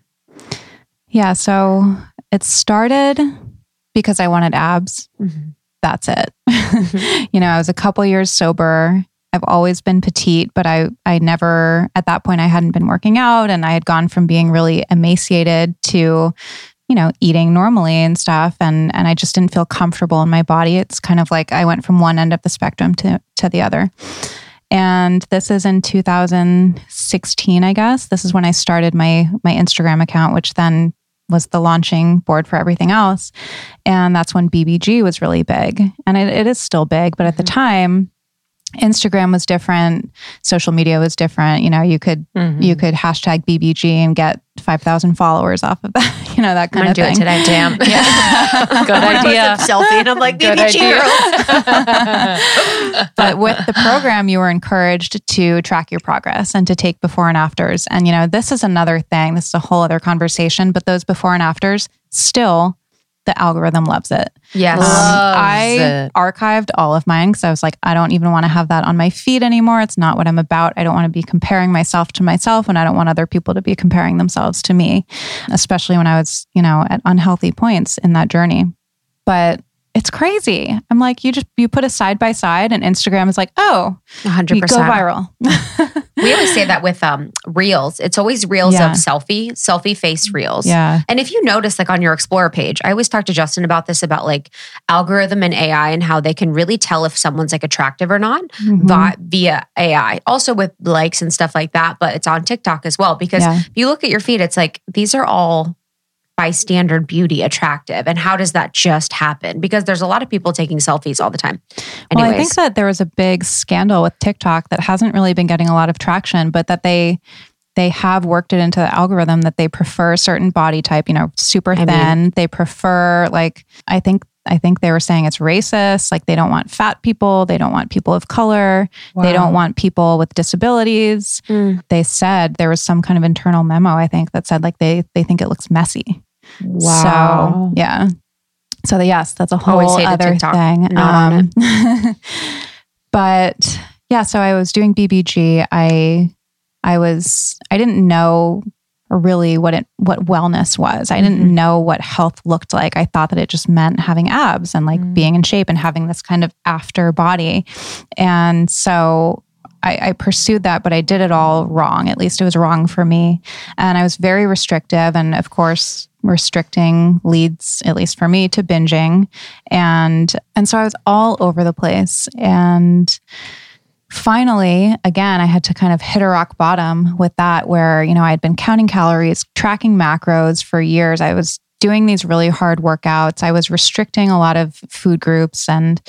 Yeah. So it started because I wanted abs.
Mm-hmm.
That's it. you know, I was a couple years sober. I've always been petite, but I I never at that point I hadn't been working out and I had gone from being really emaciated to you know eating normally and stuff and and I just didn't feel comfortable in my body. It's kind of like I went from one end of the spectrum to to the other. And this is in 2016, I guess. This is when I started my my Instagram account, which then was the launching board for everything else. And that's when BBG was really big. And it, it is still big, but at the mm-hmm. time, Instagram was different, social media was different. You know, you could
Mhm.
you could hashtag BBG and get five thousand followers off of that. You know that
I'm
kind
gonna
of
do
thing.
it today. Damn.
Yeah.
Good idea.
Selfie, and I'm like,
Good
BBG
but with the program, you were encouraged to track your progress and to take before and afters. And you know, this is another thing. This is a whole other conversation. But those before and afters, still, the algorithm loves it.
Yes.
Um, I
it.
archived all of mine because I was like, I don't even want to have that on my feed anymore. It's not what I'm about. I don't want to be comparing myself to myself, and I don't want other people to be comparing themselves to me, especially when I was, you know, at unhealthy points in that journey. But it's crazy. I'm like, you just you put a side by side, and Instagram is like, oh,
100%.
go viral.
We always say that with um reels. It's always reels
Yeah.
of selfie, selfie face reels.
yeah,
And if you notice, like on your Explorer page, I always talk to Justin about this about like algorithm and AI and how they can really tell if someone's like attractive or not
Mhm.
vi- via AI. Also with likes and stuff like that, but it's on TikTok as well. Because
Yeah.
if you look at your feed, it's like these are all by standard beauty attractive. And how does that just happen? Because there's a lot of people taking selfies all the time.
Well, I think that there was a big scandal with TikTok that hasn't really been getting a lot of traction, but that they they have worked it into the algorithm that they prefer certain body type, you know, super
I
thin.
mean-
they prefer like I think I think they were saying it's racist, like they don't want fat people, they don't want people of color, they don't want people with disabilities.
Mm.
They said there was some kind of internal memo I think that said like they they think it looks messy. So yeah. So the, yes, that's a whole other
TikTok.
thing. Um, but yeah, so I was doing BBG. I I was I didn't know really what it what wellness was. I didn't
Mhm.
know what health looked like. I thought that it just meant having abs and like
Mm.
being in shape and having this kind of after body. And so I, I pursued that, but I did it all wrong. At least it was wrong for me. And I was very restrictive. And of course, restricting leads, at least for me, to binging. And and so I was all over the place. And finally, again, I had to kind of hit a rock bottom with that where, you know, I had been counting calories, tracking macros for years. I was doing these really hard workouts. I was restricting a lot of food groups and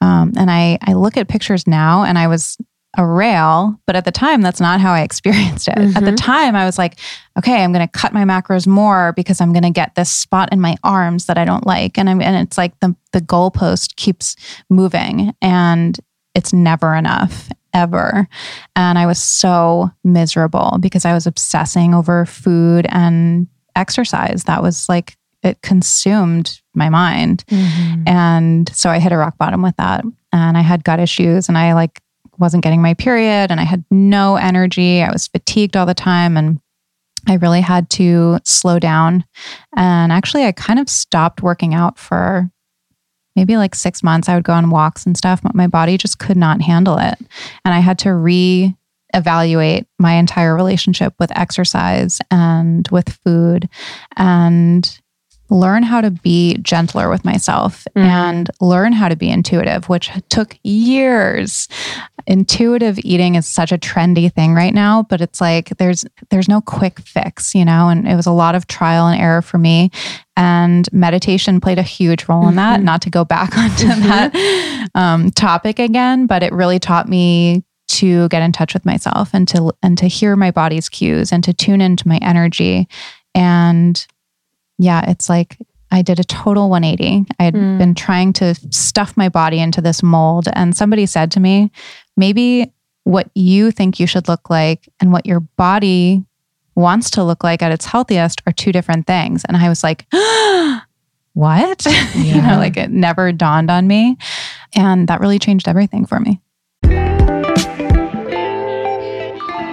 um, and I I look at pictures now and I was a rail, but at the time that's not how I experienced it. At the
Mhm.
time I was like, okay, I'm going to cut my macros more because I'm going to get this spot in my arms that I don't like and I'm and it's like the the goalpost keeps moving and it's never enough ever. And I was so miserable because I was obsessing over food and exercise. That was like it consumed my mind.
Mhm.
And so I hit a rock bottom with that. And I had gut issues and I like wasn't getting my period and I had no energy. I was fatigued all the time and I really had to slow down. And actually I kind of stopped working out for maybe like 6 months. I would go on walks and stuff, but my body just could not handle it. And I had to re evaluate my entire relationship with exercise and with food and learn how to be gentler with myself
Mhm.
and learn how to be intuitive, which took years. Intuitive eating is such a trendy thing right now, but it's like there's there's no quick fix, you know, and it was a lot of trial and error for me. And meditation played a huge role in that.
Mhm.
Not to go back onto
Mhm.
that um, topic again, but it really taught me to get in touch with myself and to and to hear my body's cues and to tune into my energy and yeah, it's like I did a total 180. I had
Mm.
been trying to stuff my body into this mold. And somebody said to me, maybe what you think you should look like and what your body wants to look like at its healthiest are two different things. And I was like, what? you know, like it never dawned on me. And that really changed everything for me.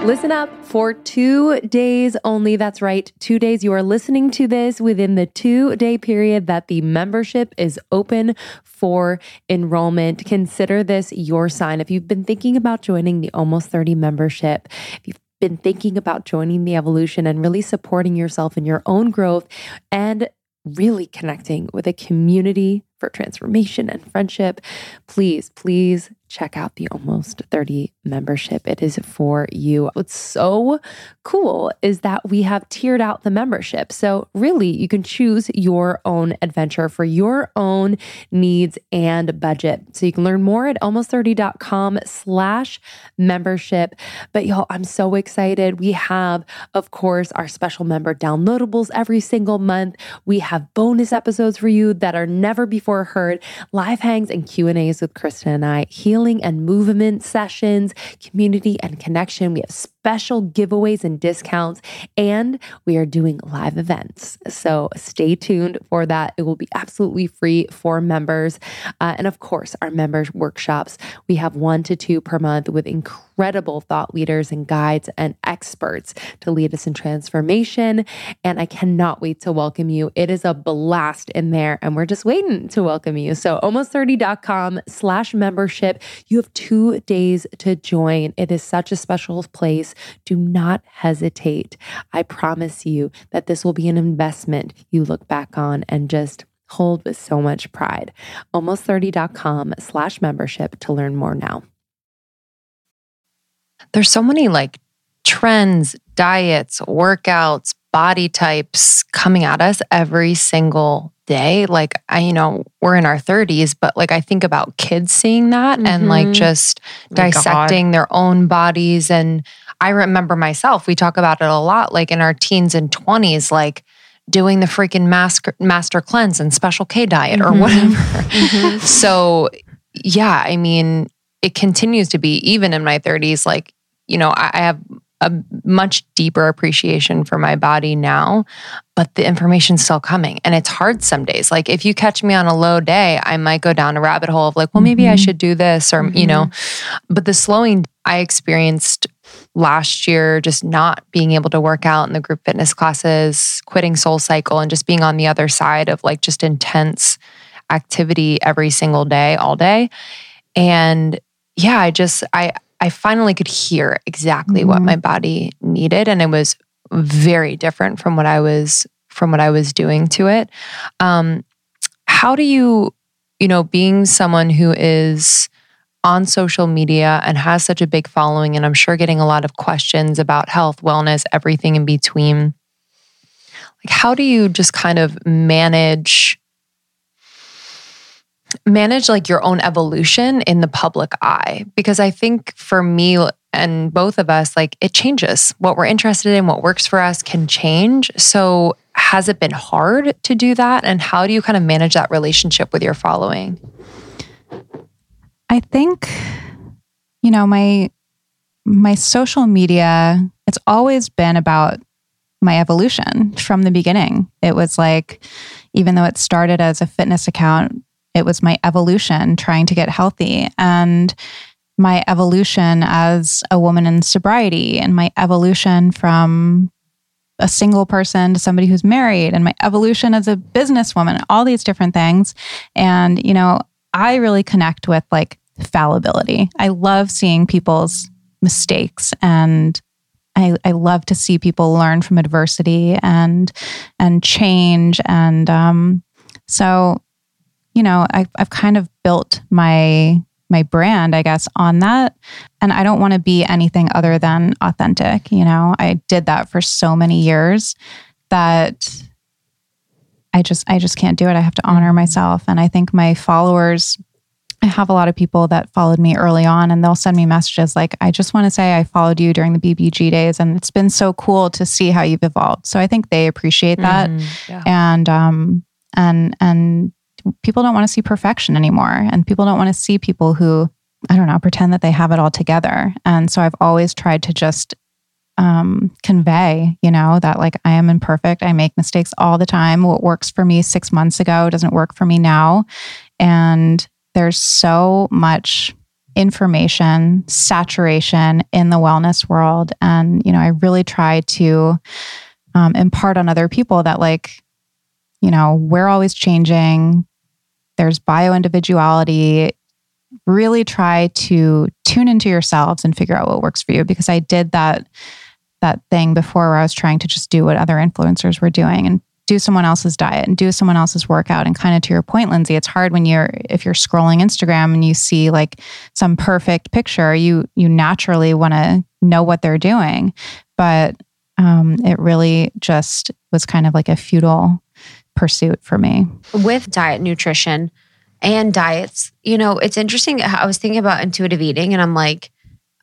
Listen up for two days only. That's right. Two days. You are listening to this within the two day period that the membership is open for enrollment. Consider this your sign. If you've been thinking about joining the Almost 30 membership, if you've been thinking about joining the evolution and really supporting yourself in your own growth and really connecting with a community for transformation and friendship, please, please check out the Almost 30 membership. It is for you. What's so cool is that we have tiered out the membership. So, really, you can choose your own adventure for your own needs and budget. So, you can learn more at almost30.com slash membership. But, y'all, I'm so excited. We have, of course, our special member downloadables every single month. We have bonus episodes for you that are never before heard, live hangs and Q&As with Krista and I, healing and movement sessions, community and connection. We have special giveaways and discounts, and we are doing live events. So stay tuned for that. It will be absolutely free for members. Uh, and of course, our members workshops, we have one to two per month with incredible thought leaders and guides and experts to lead us in transformation. And I cannot wait to welcome you. It is a blast in there, and we're just waiting to welcome you. So almost30.com slash membership. You have two days to join. It is such a special place do not hesitate. I promise you that this will be an investment you look back on and just hold with so much pride. Almost30.com slash membership to learn more now.
There's so many like trends, diets, workouts, body types coming at us every single day. Like I, you know, we're in our 30s, but like I think about kids seeing that mm-hmm. and like mm-hmm. just dissecting God. their own bodies and I remember myself, we talk about it a lot, like in our teens and 20s, like doing the freaking master, master cleanse and special K diet or mm-hmm. whatever. Mm-hmm. so, yeah, I mean, it continues to be, even in my 30s, like, you know, I, I have a much deeper appreciation for my body now, but the information's still coming. And it's hard some days. Like if you catch me on a low day, I might go down a rabbit hole of like, well, maybe mm-hmm. I should do this or, mm-hmm. you know, but the slowing I experienced last year, just not being able to work out in the group fitness classes, quitting SoulCycle, and just being on the other side of like just intense activity every single day, all day. And yeah, I just, I, I finally could hear exactly mm-hmm. what my body needed. And it was very different from what I was, from what I was doing to it. Um, how do you, you know, being someone who is, on social media and has such a big following, and I'm sure getting a lot of questions about health, wellness, everything in between. Like, how do you just kind of manage? manage like your own evolution in the public eye because i think for me and both of us like it changes what we're interested in what works for us can change so has it been hard to do that and how do you kind of manage that relationship with your following
I think, you know, my my social media, it's always been about my evolution from the beginning. It was like, even though it started as a fitness account, it was my evolution trying to get healthy and my evolution as a woman in sobriety and my evolution from a single person to somebody who's married and my evolution as a businesswoman, all these different things. And, you know, I really connect with like fallibility. I love seeing people's mistakes and I, I love to see people learn from adversity and and change and um, so you know I, I've kind of built my my brand I guess on that and I don't want to be anything other than authentic you know I did that for so many years that I just I just can't do it I have to honor myself and I think my followers I have a lot of people that followed me early on and they'll send me messages like, I just want to say I followed you during the BBG days and it's been so cool to see how you've evolved. So I think they appreciate that. Mm, yeah. And, um, and, and people don't want to see perfection anymore. And people don't want to see people who, I don't know, pretend that they have it all together. And so I've always tried to just um, convey, you know, that like I am imperfect. I make mistakes all the time. What works for me six months ago doesn't work for me now. And there's so much information saturation in the wellness world and you know i really try to um, impart on other people that like you know we're always changing there's bio individuality really try to tune into yourselves and figure out what works for you because i did that that thing before where i was trying to just do what other influencers were doing and do someone else's diet and do someone else's workout. And kind of to your point Lindsey it's hard when you're if you're scrolling instagram and you see like some perfect picture you you naturally want to know what they're doing. But um, it really just was kind of like a futile pursuit for me.
With diet nutrition and diets you know it's interesting i was thinking about intuitive eating and i'm like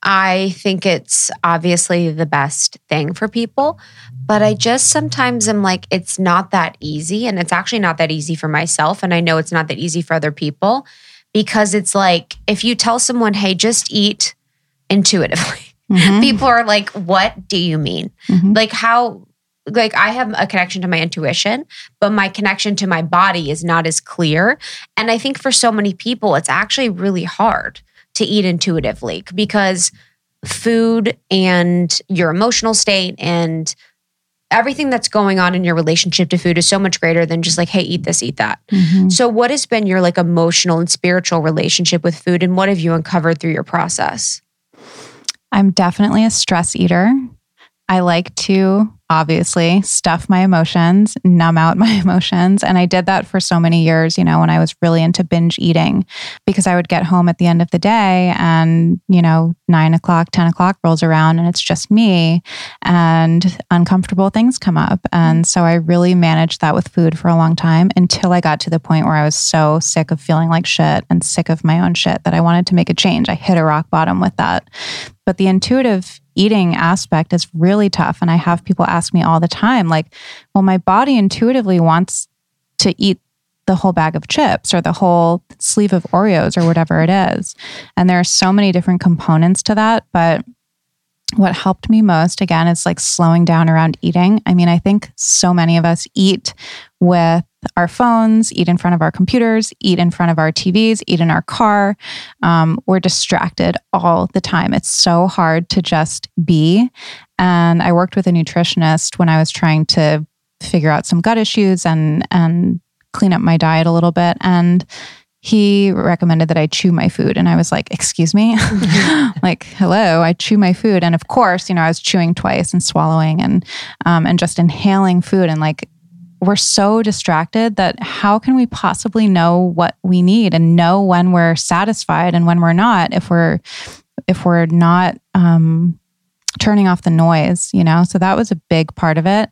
I think it's obviously the best thing for people, but I just sometimes am like, it's not that easy. And it's actually not that easy for myself. And I know it's not that easy for other people because it's like, if you tell someone, hey, just eat intuitively, mm-hmm. people are like, what do you mean? Mm-hmm. Like, how? Like, I have a connection to my intuition, but my connection to my body is not as clear. And I think for so many people, it's actually really hard to eat intuitively because food and your emotional state and everything that's going on in your relationship to food is so much greater than just like hey eat this eat that. Mm-hmm. so what has been your like emotional and spiritual relationship with food and what have you uncovered through your process?
I'm definitely a stress eater i like to obviously stuff my emotions, numb out my emotions. And I did that for so many years, you know, when I was really into binge eating because I would get home at the end of the day and, you know, nine o'clock, 10 o'clock rolls around and it's just me and uncomfortable things come up. And mm-hmm. so I really managed that with food for a long time until I got to the point where I was so sick of feeling like shit and sick of my own shit that I wanted to make a change. I hit a rock bottom with that. But the intuitive eating aspect is really tough. And I have people ask me all the time, like, well, my body intuitively wants to eat the whole bag of chips or the whole sleeve of Oreos or whatever it is. And there are so many different components to that. But what helped me most, again, is like slowing down around eating. I mean, I think so many of us eat with our phones, eat in front of our computers, eat in front of our TVs, eat in our car. Um, we're distracted all the time. It's so hard to just be. And I worked with a nutritionist when I was trying to figure out some gut issues and and clean up my diet a little bit. And he recommended that I chew my food. And I was like, excuse me? like, hello, I chew my food. And of course, you know, I was chewing twice and swallowing and um, and just inhaling food and like we're so distracted that how can we possibly know what we need and know when we're satisfied and when we're not if we're if we're not um, turning off the noise you know? So that was a big part of it.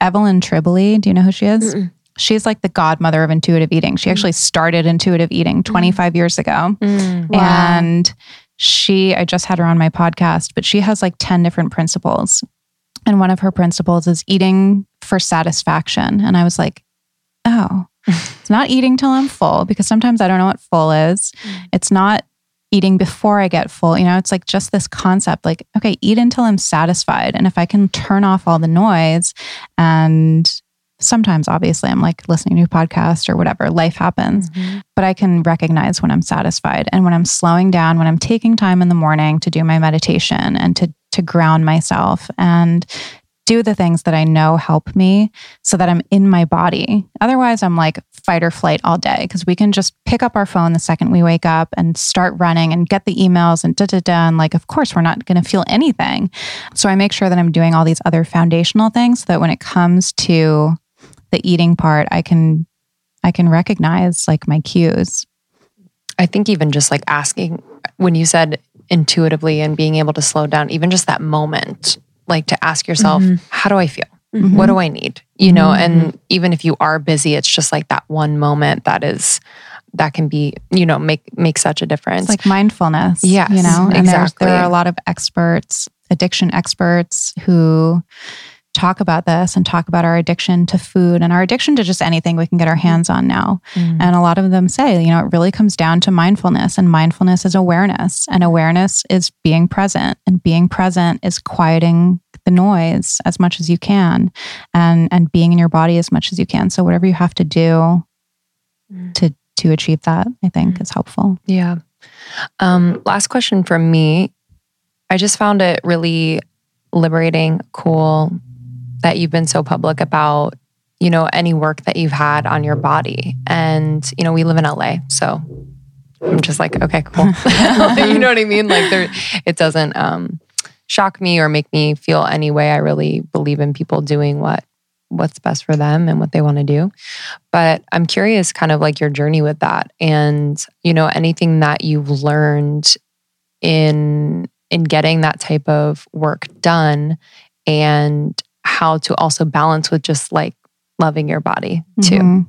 Evelyn Tribole do you know who she is? Mm-mm. she's like the godmother of intuitive eating. She actually started intuitive eating 25 mm. years ago. Mm, wow. and she i just had her on my podcast but she has like 10 different principles. And one of her principles is eating for satisfaction. And I was like, oh, it's not eating till I'm full because sometimes I don't know what full is. Mm. It's not eating before I get full. You know, it's like just this concept like, okay, eat until I'm satisfied. And if I can turn off all the noise and sometimes obviously I'm like listening to a podcast or whatever, life happens, mm-hmm. but I can recognize when I'm satisfied and when I'm slowing down, when I'm taking time in the morning to do my meditation and to to ground myself and do the things that I know help me so that I'm in my body. Otherwise, I'm like fight or flight all day because we can just pick up our phone the second we wake up and start running and get the emails and da da da. And like, of course, we're not going to feel anything. So I make sure that I'm doing all these other foundational things so that when it comes to the eating part, I can I can recognize like my cues.
I think even just like asking when you said intuitively and being able to slow down, even just that moment, like to ask yourself, mm-hmm. how do I feel? Mm-hmm. What do I need? You know, mm-hmm. and even if you are busy, it's just like that one moment that is that can be, you know, make make such a difference.
It's like mindfulness.
Yeah.
You know, and exactly. there are a lot of experts, addiction experts who talk about this and talk about our addiction to food and our addiction to just anything we can get our mm-hmm. hands on now. Mm. And a lot of them say, you know, it really comes down to mindfulness, and mindfulness is awareness, and awareness is being present, and being present is quieting the noise as much as you can and and being in your body as much as you can. So whatever you have to do mm. to to achieve that, I think mm. is helpful.
Yeah. Um, last question from me. I just found it really liberating, cool, that you've been so public about, you know, any work that you've had on your body. And, you know, we live in LA. So I'm just like, okay, cool. you know what I mean? Like there it doesn't um shock me or make me feel any way. I really believe in people doing what what's best for them and what they want to do. But I'm curious kind of like your journey with that and you know anything that you've learned in in getting that type of work done and how to also balance with just like loving your body too.
Mhm.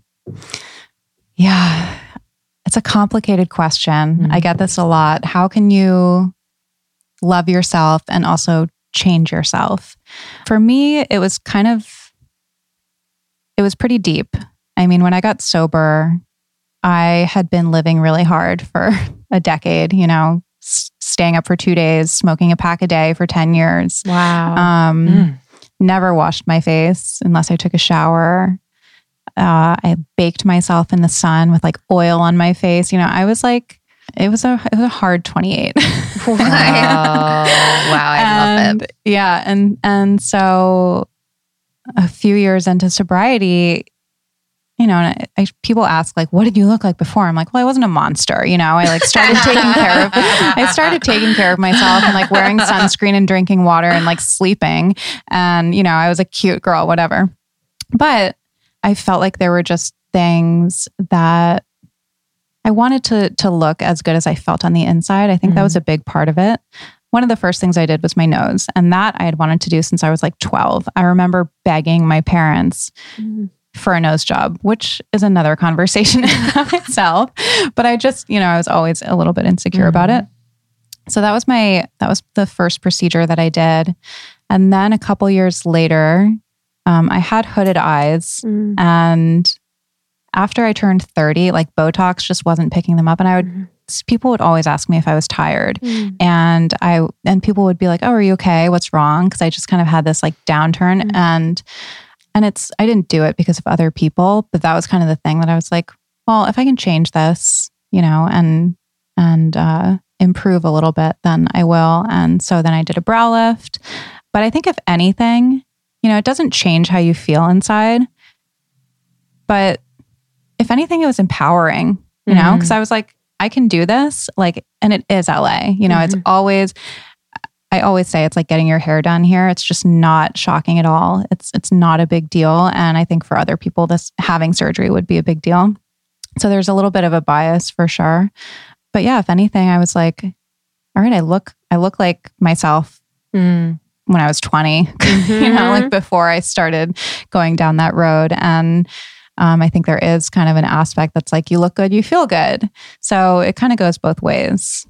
Yeah. It's a complicated question. I
Mhm.
get this a lot. How can you love yourself and also change yourself? For me, it was kind of it was pretty deep. I mean, when I got sober, I had been living really hard for a decade, you know, staying up for 2 days, smoking a pack a day for 10 years.
Wow.
Um
Mm.
Never washed my face unless I took a shower. Uh, I baked myself in the sun with like oil on my face. You know, I was like, it was a it was a hard twenty eight.
Oh, wow, I love it.
Yeah, and and so a few years into sobriety, you know, and I, I, people ask like, "What did you look like before?" I'm like, "Well, I wasn't a monster." You know, I like started taking care of. I started taking care of myself and like wearing sunscreen and drinking water and like sleeping, and you know, I was a cute girl, whatever. But I felt like there were just things that I wanted to to look as good as I felt on the inside. I think that was mm-hmm. a big part of it. One of the first things I did was my nose, and that I had wanted to do since I was like 12. I remember begging my parents mm-hmm. For a nose job, which is another conversation in itself. But I just, you know, I was always a little bit insecure about it. So that was my that was the first procedure that I did, and then a couple years later, um, I had hooded eyes,
Mm.
and after I turned 30, like Botox just wasn't picking them up. And I would,
Mhm.
people would always ask me if I was tired.
Mm.
And I, and people would be like, Oh, are you okay? What's wrong? Cause I just kind of had this like downturn
Mhm.
and, and it's, I didn't do it because of other people, but that was kind of the thing that I was like, well, if I can change this, you know, and, and, uh, improve a little bit, then I will. And so then I did a brow lift. But I think if anything, you know, it doesn't change how you feel inside. But if anything, it was empowering, you know,
Mhm.
because I was like, I can do this. Like, and it is LA, you know, it's always, I always say it's like getting your hair done here. It's just not shocking at all. It's, it's not a big deal. And I think for other people, this having surgery would be a big deal. So there's a little bit of a bias for sure. But yeah, if anything, I was like, all right, I look, I look like myself
Mm.
when I was 20, you know, like before I started going down that road. And um, I think there is kind of an aspect that's like, you look good, you feel good. So it kind of goes both ways.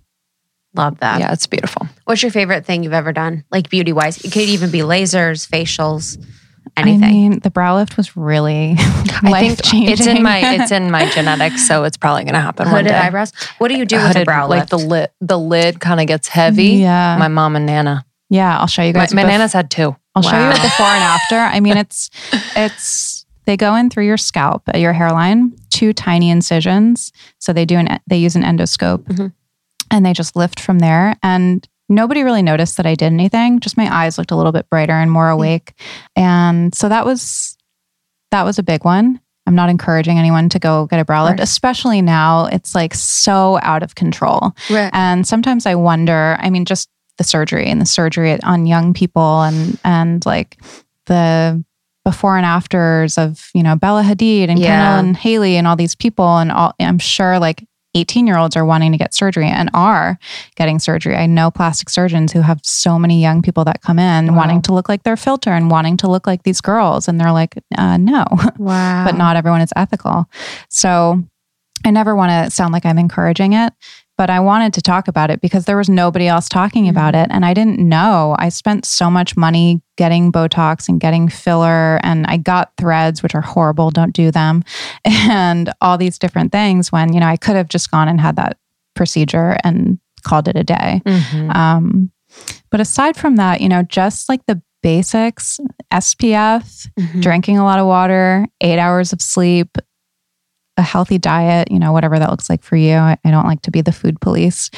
Love that.
Yeah, it's beautiful.
What's your favorite thing you've ever done? Like beauty wise? It could even be lasers, facials, anything.
I mean, the brow lift was really life changing.
it's in my it's in my genetics, so it's probably gonna happen one
Hooded eyebrows. What do you do with a
Hooded,
brow
like the lid the lid kind of gets heavy.
Yeah.
My mom and Nana.
yeah. I'll show you
My,
guys.
my
bef-
Nana's had two.
I'll show you
Wow.
before and after. I mean, it's it's they go in through your scalp, your hairline, two tiny incisions. So they do an they use an endoscope,
Mhm.
And they just lift from there. And nobody really noticed that I did anything. Just my eyes looked a little bit brighter and more mm-hmm. awake. And so that was that was a big one. I'm not encouraging anyone to go get a brow lift, especially now. It's like so out of control.
Right.
And sometimes I wonder, I mean, just the surgery and the surgery on young people and and like the before and afters of, you know, Bella Hadid and
Yeah.
Kendall and Hailey and all these people. And all I'm sure like 18 year olds are wanting to get surgery and are getting surgery. I know plastic surgeons who have so many young people that come in
Wow.
wanting to look like their filter and wanting to look like these girls. And they're like, uh, no
Wow.
but not everyone is ethical. So I never want to sound like I'm encouraging it, but I wanted to talk about it because there was nobody else talking about it. And I didn't know. I spent so much money getting Botox and getting filler, and I got threads, which are horrible. Don't do them. And all these different things when, you know, I could have just gone and had that procedure and called it a day.
Mhm.
Um, but aside from that, you know, just like the basics, SPF,
Mhm.
drinking a lot of water, eight hours of sleep, a healthy diet, you know, whatever that looks like for you. I, I don't like to be the food police.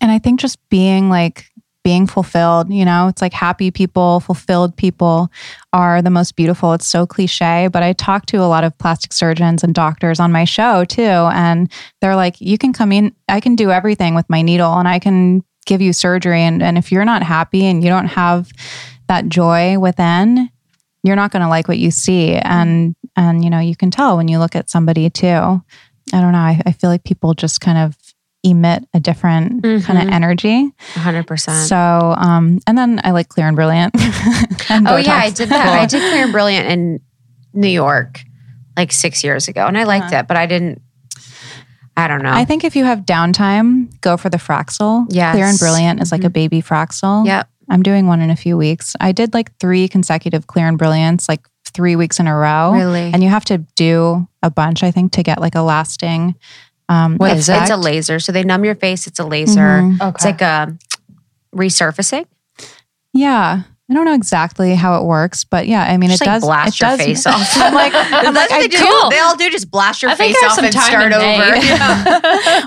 And I think just being like, being fulfilled, you know, it's like happy people, fulfilled people are the most beautiful. It's so cliche, but I talk to a lot of plastic surgeons and doctors on my show too. And they're like, you can come in, I can do everything with my needle and I can give you surgery. And, and if you're not happy and you don't have that joy within, you're not going to like what you see. And, and, you know, you can tell when you look at somebody too. I don't know. I, I feel like people just kind of emit a different kind of energy.
100%.
So, um, and then I like Clear and Brilliant. and
oh, yeah, I did that. I did Clear and Brilliant in New York like six years ago and I liked
Uh-huh.
it, but I didn't, I don't know.
I think if you have downtime, go for the Fraxel.
Yeah,
Clear and Brilliant is like a baby Fraxel.
Yep.
I'm doing one in a few weeks. I did like three consecutive Clear and Brilliants, like three weeks in a row.
Really?
And you have to do a bunch, I think, to get like a lasting. Um,
What is it?
it's a laser. So they numb your face. It's a laser.
Mhm.
Okay.
It's like a resurfacing.
Yeah. I don't know exactly how it works, but yeah, I mean,
Just
it
like
does
blast
it
your
does,
face off.
I'm like, I'm like,
That's what
I
they do.
cool.
They all do just blast your
I
face off and start
in May.
over.
well,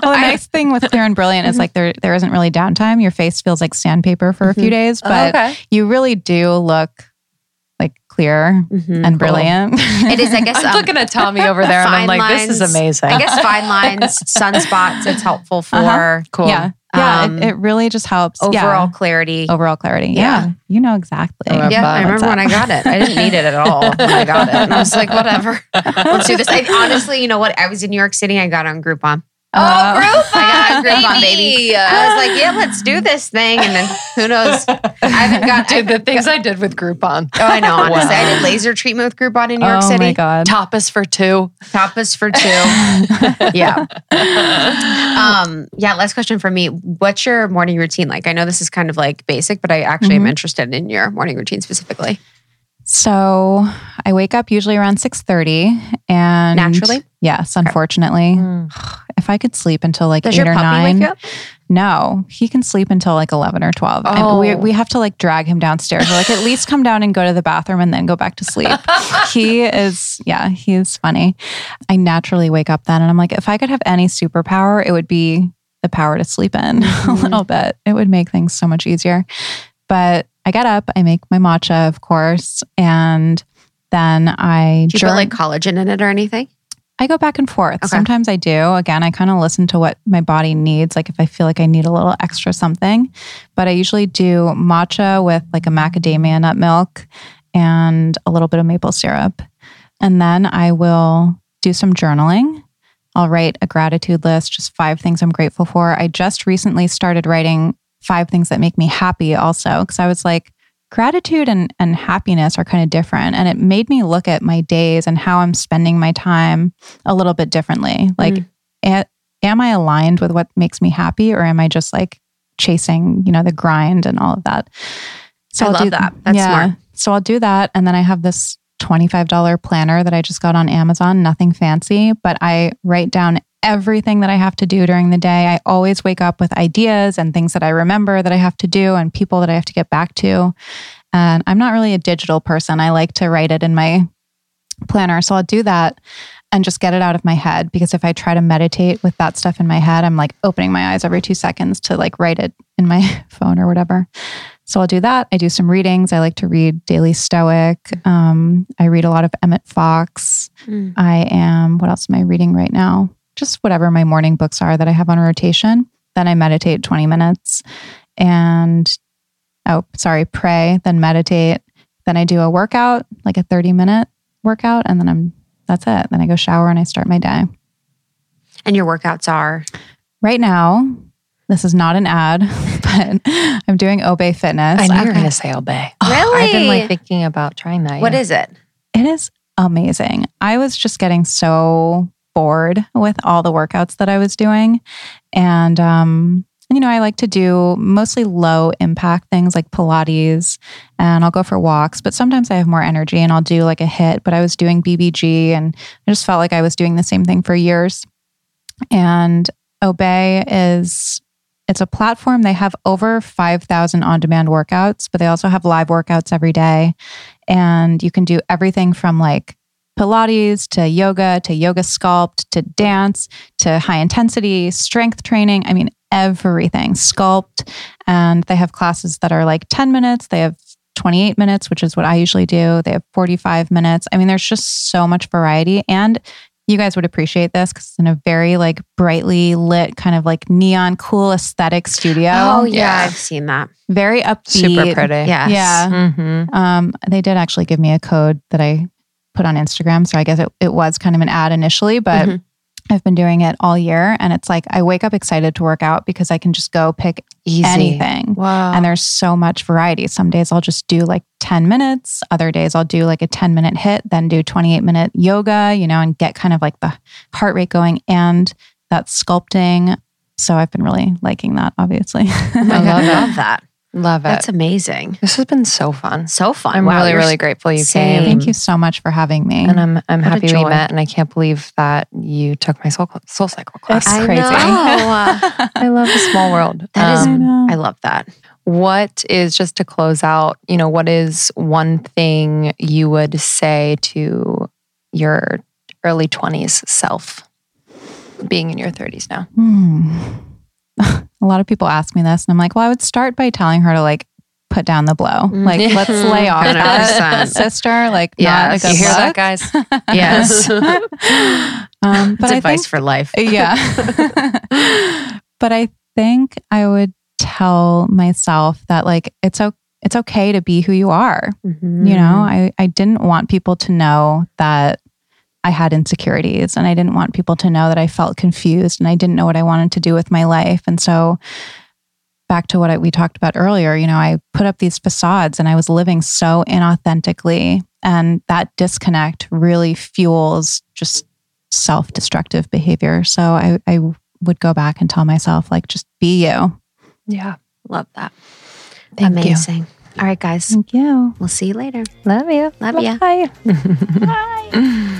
the
I-
nice thing with Clear and Brilliant is like there there isn't really downtime. Your face feels like sandpaper for a few days, but
okay.
you really do look like clear
Mhm.
and brilliant.
It is, I guess,
I'm
um,
looking at Tommy over there and I'm
fine
like, this is amazing.
I guess fine lines, sunspots. It's helpful for
Uh-huh.
cool.
Yeah. Yeah.
Um,
it, it really just helps.
overall
Yeah.
clarity.
Overall clarity.
Yeah.
Yeah. You know exactly.
I
Yeah. I remember when I got it. I didn't need it at all when I got it. And I was like, whatever. Let's do this. I, honestly, you know what? I was in New York City. I got on Groupon.
Oh,
I got on Groupon, baby. I was like, yeah, let's do this thing. And then who knows? I haven't got
Dude, the things I did with Groupon.
Oh, I know. Honestly, I did laser treatment with Groupon in New York
oh
City.
my God.
Tapas for two.
Tapas for two. yeah. Um, yeah, last question for me. What's your morning routine like? I know this is kind of like basic, but I actually am
Mhm.
interested in your morning routine specifically.
So I wake up usually around 6.30 and
Naturally?
Yes, unfortunately. If I could sleep until like
Does
eight or nine.
wake you up?
No, he can sleep until like 11 or 12. And we,
Oh.
we have to like drag him downstairs. We're like, at least come down and go to the bathroom and then go back to sleep. he is, yeah, he is funny. I naturally wake up then and I'm like, if I could have any superpower, it would be the power to sleep in a
Mhm.
little bit. It would make things so much easier. But I get up, I make my matcha, of course, and then I
Do you put like collagen in it or anything?
I go back and forth.
Okay.
Sometimes I do. Again, I kind of listen to what my body needs, like if I feel like I need a little extra something. But I usually do matcha with like a macadamia nut milk and a little bit of maple syrup. And then I will do some journaling. I'll write a gratitude list, just five things I'm grateful for. I just recently started writing five things that make me happy also, because I was like, gratitude and, and happiness are kind of different. And it made me look at my days and how I'm spending my time a little bit differently. Like, mm. a- am I aligned with what makes me happy or am I just like chasing, you know, the grind and all of that?
So I will love that. That's smart.
So I'll do that. And then I have this $25 planner that I just got on Amazon, nothing fancy, but I write down everything that I have to do during the day. I always wake up with ideas and things that I remember that I have to do and people that I have to get back to. And I'm not really a digital person. I like to write it in my planner. So I'll do that and just get it out of my head because if I try to meditate with that stuff in my head, I'm like opening my eyes every two seconds to like write it in my phone or whatever. So I'll do that. I do some readings. I like to read Daily Stoic. Um, I read a lot of Emmett Fox.
Mm.
I am, what else am I reading right now? Just whatever my morning books are that I have on rotation. Then I meditate 20 minutes and, oh, sorry, pray, then meditate. Then I do a workout, like a 30 minute workout, and then I'm, that's it. Then I go shower and I start my day.
And your workouts are
Right now, this is not an ad, but I'm doing Obé Fitness.
I knew you were going to say Obé.
really.
I've been like thinking about trying that.
What
yeah.
is it?
It is amazing. I was just getting so bored with all the workouts that I was doing. And, um, you know, I like to do mostly low impact things like Pilates and I'll go for walks, but sometimes I have more energy and I'll do like a HIIT. But I was doing BBG and I just felt like I was doing the same thing for years. And Obé is it's a platform. They have over 5,000 on demand workouts, but they also have live workouts every day. And you can do everything from like Pilates to yoga to yoga sculpt to dance to high intensity strength training. I mean, everything sculpt. And they have classes that are like 10 minutes. They have 28 minutes, which is what I usually do. They have 45 minutes. I mean, there's just so much variety. And you guys would appreciate this because it's in a very like brightly lit, kind of like neon cool aesthetic studio.
Oh yeah,
Yeah.
I've seen that.
very upbeat.
Super pretty.
Yes.
Yeah.
Mm-hmm.
Um, they did actually give me a code that I put on Instagram. So I guess it, it was kind of an ad initially, but
Mhm.
I've been doing it all year. And it's like I wake up excited to work out because I can just go pick
Easy.
anything.
Wow.
And there's so much variety. Some days I'll just do like 10 minutes. Other days I'll do like a 10 minute HIIT, then do 28 minute yoga, you know, and get kind of like the heart rate going and that sculpting. So I've been really liking that, obviously.
I
God,
love
I
it.
love that.
Love it.
That's amazing.
this has been so fun.
So fun.
I'm
Wow,
really, really grateful you
Same.
came.
Thank you so much for having me.
And I'm I'm
What
happy we met, and I can't believe that you took my soul SoulCycle class.
It's
I
crazy.
know.
I love the small world.
That is-
I
Um,
know.
I love that.
what is just to close out? You know, what is one thing you would say to your early twenties self, being in your thirties now?
Hmm. A lot of people ask me this, and I'm like, well, I would start by telling her to like put down the blow. Like,
Mm.
let's lay off that
100%.
sister. Like,
yeah,
not a
You
good
hear that, guys?
Yes.
um, but
That's
I
advice
think,
for life.
yeah. but I think I would tell myself that like it's o- it's okay to be who you are.
Mhm.
You know, I I didn't want people to know that I had insecurities and I didn't want people to know that I felt confused and I didn't know what I wanted to do with my life. And so back to what I, we talked about earlier, you know, I put up these facades and I was living so inauthentically and that disconnect really fuels just self-destructive behavior. So I I would go back and tell myself like just be you.
Yeah.
Love that.
Thank you.
Amazing. All right, guys.
Thank you.
We'll see you later.
Love you.
Love ya.
Bye.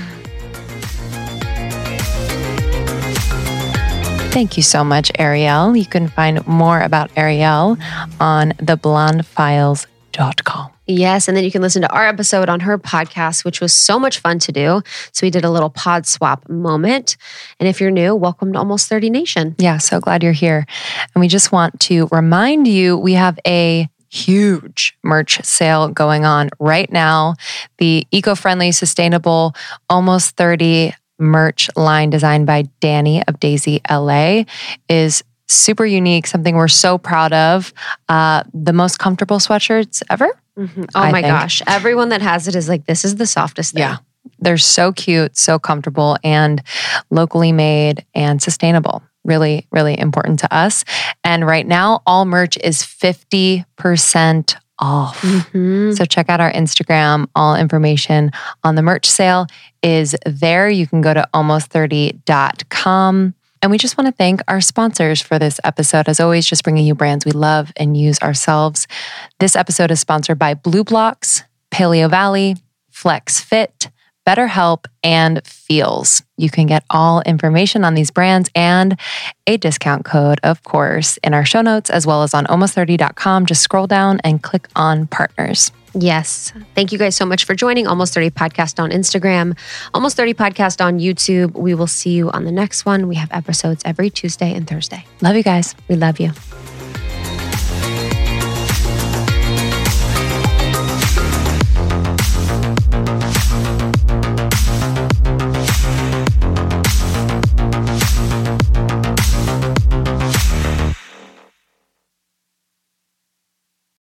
Thank you so much, Arielle. You can find more about Arielle on theblondefiles.com.
Yes, and then you can listen to our episode on her podcast, which was so much fun to do. So we did a little pod swap moment. And if you're new, welcome to Almost 30 Nation.
Yeah, so glad you're here. And we just want to remind you we have a huge merch sale going on right now. The eco friendly, sustainable, almost 30 merch line designed by Danny of Daisy LA is super unique, something we're so proud of. Uh, the most comfortable sweatshirts ever.
Oh
I
my
think.
gosh. Everyone that has it is like, this is the softest thing.
Yeah. They're so cute, so comfortable, and locally made and sustainable. Really, really important to us. And right now, all merch is 50% off.
Mhm.
So check out our Instagram. All information on the merch sale is there. You can go to almost30.com. And we just want to thank our sponsors for this episode. As always, just bringing you brands we love and use ourselves. This episode is sponsored by BluBlox, Paleo Valley, Flex Fit, BetterHelp, and Feals. You can get all information on these brands and a discount code, of course, in our show notes as well as on almost30.com. Just scroll down and click on partners.
Yes. Thank you guys so much for joining Almost 30 Podcast on Instagram, Almost 30 Podcast on YouTube. We will see you on the next one. We have episodes every Tuesday and Thursday.
Love you guys.
We love you.